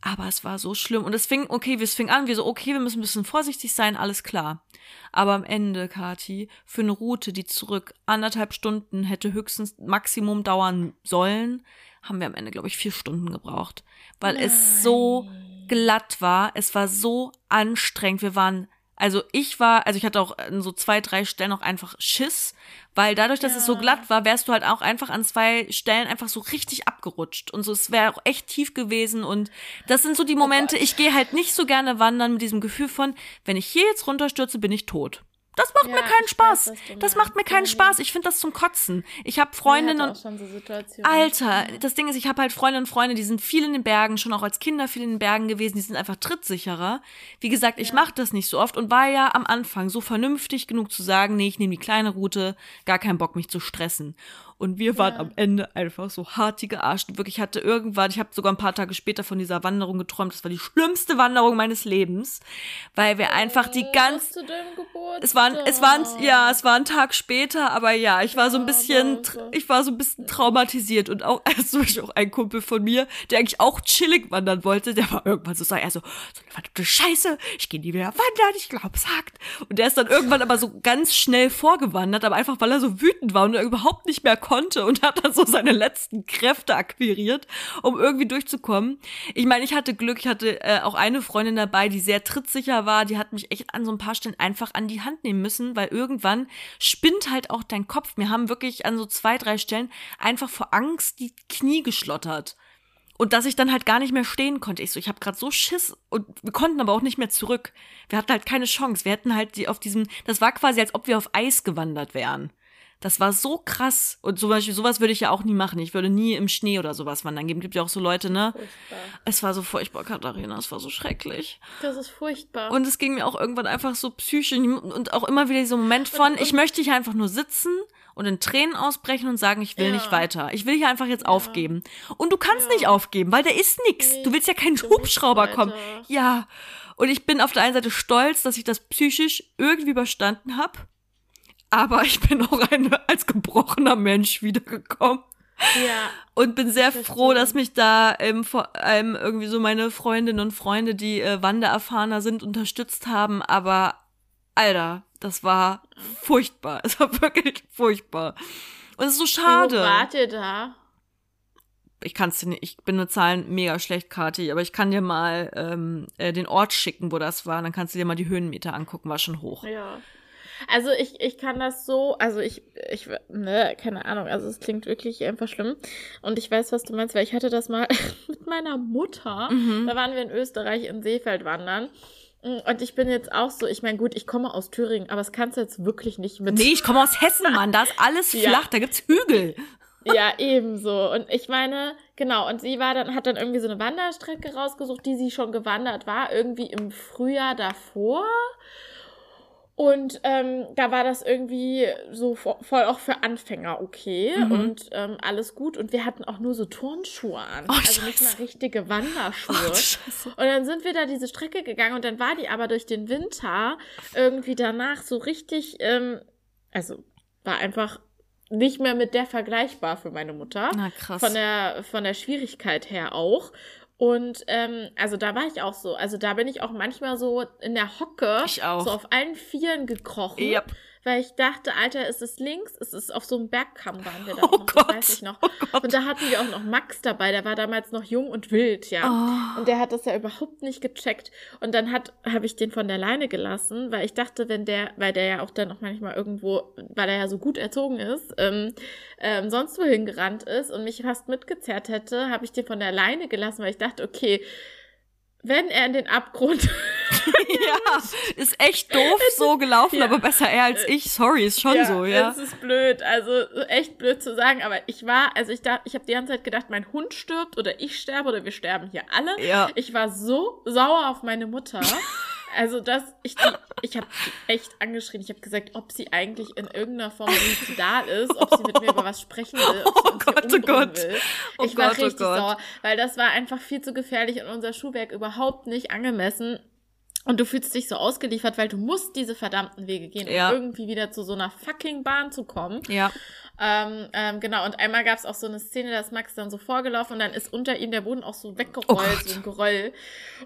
Aber es war so schlimm. Und es fing, okay, es fing an, wir so, okay, wir müssen ein bisschen vorsichtig sein, alles klar. Aber am Ende, Kati, für eine Route, die zurück anderthalb Stunden hätte höchstens Maximum dauern sollen, haben wir am Ende, glaube ich, vier Stunden gebraucht. Weil Nein. es so glatt war. Es war so anstrengend. Wir waren also ich war, also ich hatte auch an so zwei, drei Stellen auch einfach Schiss, weil dadurch, dass ja. es so glatt war, wärst du halt auch einfach an zwei Stellen einfach so richtig abgerutscht und so, es wäre auch echt tief gewesen und das sind so die oh Momente, oh ich gehe halt nicht so gerne wandern mit diesem Gefühl von, wenn ich hier jetzt runterstürze, bin ich tot. Das macht ja, mir keinen Spaß. Weiß, das macht mir keinen Spaß. Ich finde das zum Kotzen. Ich habe Freundinnen und so Alter, das Ding ist, ich habe halt Freundinnen und Freunde, die sind viel in den Bergen, schon auch als Kinder viel in den Bergen gewesen, die sind einfach trittsicherer. Wie gesagt, ich ja. mache das nicht so oft und war ja am Anfang so vernünftig genug zu sagen, nee, ich nehme die kleine Route, gar keinen Bock mich zu stressen. Und wir waren ja. am Ende einfach so hartige Arsch. Wirklich hatte irgendwann, ich habe sogar ein paar Tage später von dieser Wanderung geträumt. Das war die schlimmste Wanderung meines Lebens, weil wir einfach die ganz. Zu deinem Geburtstag. Es waren, es waren, ja, es war ein Tag später, aber ja, ich war so ein bisschen, ich war so ein bisschen traumatisiert und auch, [LAUGHS] also Beispiel auch ein Kumpel von mir, der eigentlich auch chillig wandern wollte, der war irgendwann so, sag er so, so eine verdammte Scheiße, ich gehe nie wieder wandern, ich glaube, es hakt. Und der ist dann irgendwann aber so ganz schnell vorgewandert, aber einfach weil er so wütend war und er überhaupt nicht mehr konnte und hat dann so seine letzten Kräfte akquiriert, um irgendwie durchzukommen. Ich meine, ich hatte Glück, ich hatte äh, auch eine Freundin dabei, die sehr trittsicher war, die hat mich echt an so ein paar Stellen einfach an die Hand nehmen müssen, weil irgendwann spinnt halt auch dein Kopf. Mir haben wirklich an so zwei, drei Stellen einfach vor Angst die Knie geschlottert. Und dass ich dann halt gar nicht mehr stehen konnte. Ich so, ich habe gerade so Schiss und wir konnten aber auch nicht mehr zurück. Wir hatten halt keine Chance. Wir hätten halt die auf diesem, das war quasi, als ob wir auf Eis gewandert wären. Das war so krass. Und zum Beispiel, sowas würde ich ja auch nie machen. Ich würde nie im Schnee oder sowas wandern geben. Gibt ja auch so Leute, ne? Furchtbar. Es war so furchtbar, Katharina. Es war so schrecklich. Das ist furchtbar. Und es ging mir auch irgendwann einfach so psychisch und auch immer wieder dieser Moment von, und, und, ich möchte hier einfach nur sitzen und in Tränen ausbrechen und sagen, ich will ja. nicht weiter. Ich will hier einfach jetzt ja. aufgeben. Und du kannst ja. nicht aufgeben, weil da ist nix. Nee, du willst ja keinen Hubschrauber kommen. Ja. Und ich bin auf der einen Seite stolz, dass ich das psychisch irgendwie überstanden habe. Aber ich bin auch ein, als gebrochener Mensch wiedergekommen. Ja. Und bin sehr froh, dass mich da ähm, vor allem irgendwie so meine Freundinnen und Freunde, die äh, Wandererfahrener sind, unterstützt haben. Aber Alter, das war furchtbar. [LAUGHS] Es war wirklich furchtbar. Und es ist so schade. Wo wart ihr da? Ich kann's dir nicht, ich bin mit Zahlen mega schlecht, Kati, aber ich kann dir mal ähm, äh, den Ort schicken, wo das war. Dann kannst du dir mal die Höhenmeter angucken, war schon hoch. Ja. Also ich, ich kann das so, also ich, ich, ne, keine Ahnung, also es klingt wirklich einfach schlimm. Und ich weiß, was du meinst, weil ich hatte das mal [LAUGHS] mit meiner Mutter. Mhm. Da waren wir in Österreich in Seefeld wandern. Und ich bin jetzt auch so, ich meine, gut, ich komme aus Thüringen, aber es kannst du jetzt wirklich nicht mit. Nee, ich komme aus Hessen, Mann, da ist alles [LAUGHS] flach, ja. da gibt's Hügel. Ja, ebenso. Und ich meine, genau, und sie war dann, hat dann irgendwie so eine Wanderstrecke rausgesucht, die sie schon gewandert war, irgendwie im Frühjahr davor. Und ähm, da war das irgendwie so voll auch für Anfänger okay mhm. und ähm, alles gut. Und wir hatten auch nur so Turnschuhe an. Oh, also nicht mal richtige Wanderschuhe. Oh, und dann sind wir da diese Strecke gegangen und dann war die aber durch den Winter irgendwie danach so richtig, ähm, also war einfach nicht mehr mit der vergleichbar für meine Mutter. Na krass. Von der, von der Schwierigkeit her auch. Und ähm, also da war ich auch so. Also da bin ich auch manchmal so in der Hocke, ich auch. so auf allen Vieren gekrochen. Yep weil ich dachte, Alter, ist es links? Ist es auf so einem Bergkamm waren wir da oh noch, Gott. das weiß ich noch. Oh und da hatten wir auch noch Max dabei, der war damals noch jung und wild, ja. Oh. Und der hat das ja überhaupt nicht gecheckt. Und dann hat habe ich den von der Leine gelassen, weil ich dachte, wenn der, weil der ja auch dann noch manchmal irgendwo, weil er ja so gut erzogen ist, ähm, ähm, sonst wohin gerannt ist und mich fast mitgezerrt hätte, habe ich den von der Leine gelassen, weil ich dachte, okay, wenn er in den Abgrund. [LAUGHS] ja, [LAUGHS] ist echt doof so gelaufen, ja. aber besser er als ich. Sorry, ist schon ja, so, ja. Es ist blöd, also echt blöd zu sagen, aber ich war, also ich da, ich habe die ganze Zeit gedacht, mein Hund stirbt oder ich sterbe oder wir sterben hier alle. Ja. Ich war so sauer auf meine Mutter. [LAUGHS] Also das, ich, ich habe echt angeschrien. Ich habe gesagt, ob sie eigentlich in irgendeiner Form suizidal ist, ob sie mit mir über was sprechen will, ob sie uns oh Gott, oh Gott. will. Oh ich war Gott, oh richtig oh sauer, weil das war einfach viel zu gefährlich und unser Schuhwerk überhaupt nicht angemessen. Und du fühlst dich so ausgeliefert, weil du musst diese verdammten Wege gehen, ja. um irgendwie wieder zu so einer fucking Bahn zu kommen. Ja. Ähm, ähm, genau, und einmal gab es auch so eine Szene, da ist Max dann so vorgelaufen und dann ist unter ihm der Boden auch so weggerollt, oh so ein Geröll.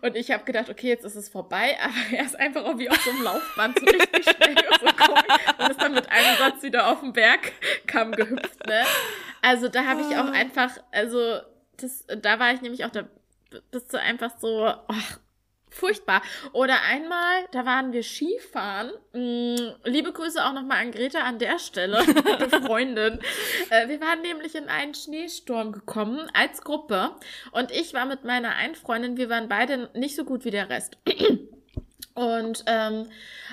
Und ich habe gedacht, okay, jetzt ist es vorbei, [LAUGHS] aber er ist einfach auch wie auf so einem Laufband so richtig schnell und so komisch und ist dann mit einem Satz wieder auf den Bergkamm gehüpft, ne? Also da habe ich auch ah. einfach, also das, da war ich nämlich auch, da bist du einfach so, oh, Furchtbar. Oder einmal, da waren wir Skifahren. Mm, liebe Grüße auch nochmal an Greta an der Stelle, [LAUGHS] Freundin. Äh, wir waren nämlich in einen Schneesturm gekommen als Gruppe. Und ich war mit meiner einen Freundin, wir waren beide nicht so gut wie der Rest. [CLEARS THROAT] Und ähm,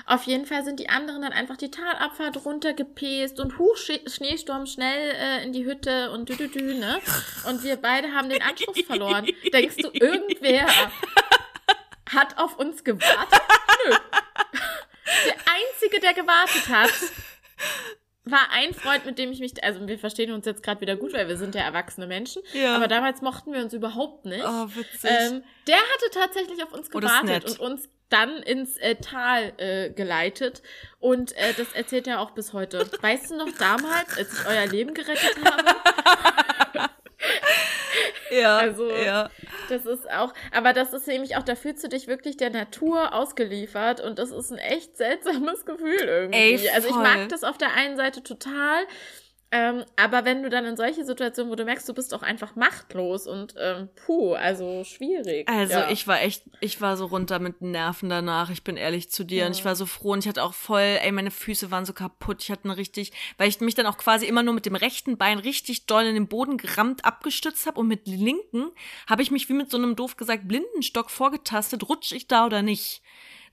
auf jeden Fall sind die anderen dann einfach die Talabfahrt runtergepest und huch, Schneesturm schnell äh, in die Hütte und dü, dü, dü ne? Und wir beide haben den Anschluss verloren. Denkst du, irgendwer [LAUGHS] hat auf uns gewartet? [LAUGHS] Nö. Der Einzige, der gewartet hat, war ein Freund, mit dem ich mich, also wir verstehen uns jetzt gerade wieder gut, weil wir sind ja erwachsene Menschen, ja. aber damals mochten wir uns überhaupt nicht. Oh, witzig. Ähm, der hatte tatsächlich auf uns oh, gewartet und uns dann ins äh, Tal äh, geleitet und äh, das erzählt er auch bis heute. Weißt du noch damals, als ich euer Leben gerettet habe? [LAUGHS] ja, also ja. das ist auch, aber das ist nämlich auch, da fühlst du dich wirklich der Natur ausgeliefert und das ist ein echt seltsames [LAUGHS] Gefühl irgendwie. Ey, also ich mag das auf der einen Seite total, Ähm, aber wenn du dann in solche Situationen, wo du merkst, du bist auch einfach machtlos und ähm, puh, also schwierig. Also ja. ich war echt, ich war so runter mit Nerven danach. Ich bin ehrlich zu dir ja. und ich war so froh und ich hatte auch voll, ey, meine Füße waren so kaputt. Ich hatte eine richtig, weil ich mich dann auch quasi immer nur mit dem rechten Bein richtig doll in den Boden gerammt abgestützt habe und mit dem linken habe ich mich wie mit so einem doof gesagt Blindenstock vorgetastet, rutsche ich da oder nicht.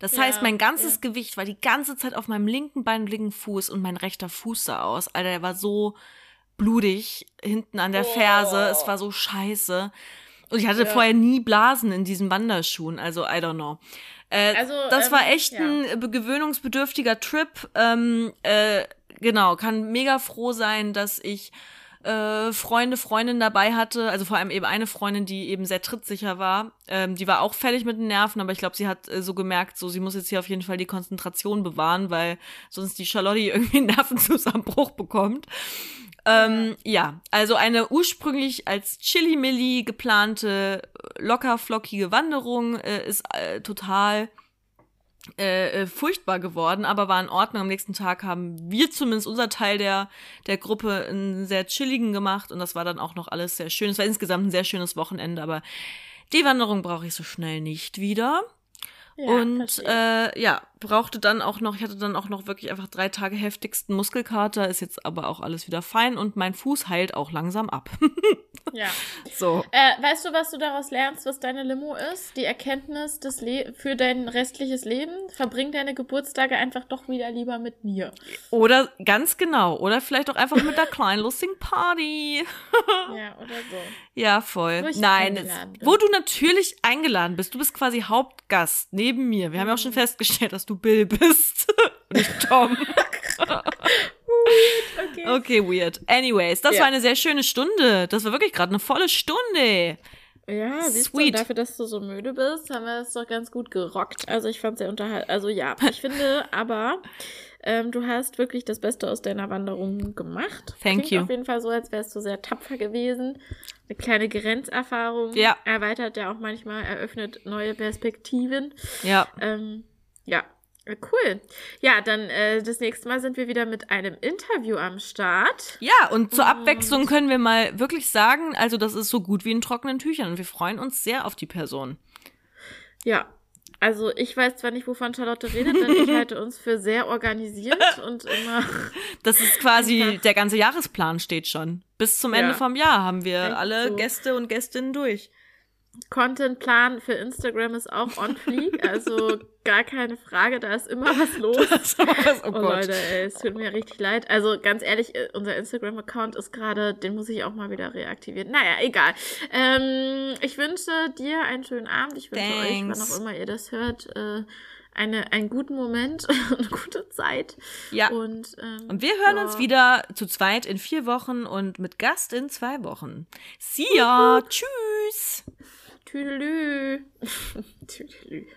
Das ja, heißt, mein ganzes ja. Gewicht war die ganze Zeit auf meinem linken Bein und linken Fuß und mein rechter Fuß sah aus. Alter, der war so blutig hinten an der Ferse. Es war so scheiße. Und ich hatte ja. vorher nie Blasen in diesen Wanderschuhen. Also, I don't know. Äh, also, das ähm, war echt ein gewöhnungsbedürftiger Trip. Ähm, äh, genau, kann mega froh sein, dass ich äh, Freunde, Freundin dabei hatte, also vor allem eben eine Freundin, die eben sehr trittsicher war. Ähm, die war auch fertig mit den Nerven, aber ich glaube, sie hat äh, so gemerkt, so sie muss jetzt hier auf jeden Fall die Konzentration bewahren, weil sonst die Charlotte [LAUGHS] irgendwie einen Nervenzusammenbruch bekommt. Ähm, ja, also eine ursprünglich als Chili-Milli geplante, locker flockige Wanderung äh, ist äh, total äh, äh, furchtbar geworden, aber war in Ordnung. Am nächsten Tag haben wir zumindest unser Teil der, der Gruppe einen sehr chilligen gemacht und das war dann auch noch alles sehr schön. Es war insgesamt ein sehr schönes Wochenende, aber die Wanderung brauche ich so schnell nicht wieder. Ja, und äh, ja, brauchte dann auch noch, ich hatte dann auch noch wirklich einfach drei Tage heftigsten Muskelkater, ist jetzt aber auch alles wieder fein und mein Fuß heilt auch langsam ab. [LAUGHS] ja. [LAUGHS] So. Äh, weißt du, was du daraus lernst, was deine Limo ist? Die Erkenntnis des Le für dein restliches Leben? Verbring deine Geburtstage einfach doch wieder lieber mit mir. Oder ganz genau. Oder vielleicht auch einfach mit der [LAUGHS] kleinen lustigen Party. ja, oder so. Ja, voll. Wo Nein, es, wo du natürlich eingeladen bist. Du bist quasi Hauptgast neben mir. Wir haben ja auch schon mhm. festgestellt, dass du Bill bist [LAUGHS] und nicht Tom. Okay. okay, weird. Anyways, das ja. war eine sehr schöne Stunde. Das war wirklich gerade eine volle Stunde. Ja, siehst Sweet. du, dafür, dass du so müde bist, haben wir es doch ganz gut gerockt. Also ich fand sehr unterhaltsam. Also ja, [LAUGHS] ich finde aber, ähm, du hast wirklich das Beste aus deiner Wanderung gemacht. Thank Klingt you. auf jeden Fall so, als wärst du sehr tapfer gewesen. Eine kleine Grenzerfahrung. Ja. Erweitert ja auch manchmal, eröffnet neue Perspektiven. Ja. Ähm, ja, Cool. Ja, dann äh, das nächste Mal sind wir wieder mit einem Interview am Start. Ja, und zur Abwechslung können wir mal wirklich sagen, also das ist so gut wie in trockenen Tüchern und wir freuen uns sehr auf die Person. Ja, also ich weiß zwar nicht, wovon Charlotte redet, denn ich [LAUGHS] halte uns für sehr organisiert und immer. [LAUGHS] Das ist quasi, [LAUGHS] der ganze Jahresplan steht schon. Bis zum Ende ja. vom Jahr haben wir alle so. Gäste und Gästinnen durch. Contentplan für Instagram ist auch on fleek, [LAUGHS] also gar keine Frage, da ist immer was [LAUGHS] los. was, oh, oh Leute, ey, es tut mir richtig leid. Also ganz ehrlich, äh, unser Instagram-Account ist gerade, den muss ich auch mal wieder reaktivieren. Naja, egal. Ähm, ich wünsche dir einen schönen Abend. Ich wünsche Thanks. euch, wann auch immer ihr das hört, äh, eine, einen guten Moment, [LAUGHS] eine gute Zeit. Ja. Und, ähm, und wir hören ja. uns wieder zu zweit in vier Wochen und mit Gast in zwei Wochen. See ya. Tschüss. Tüdelü. [LAUGHS] Tüdelü.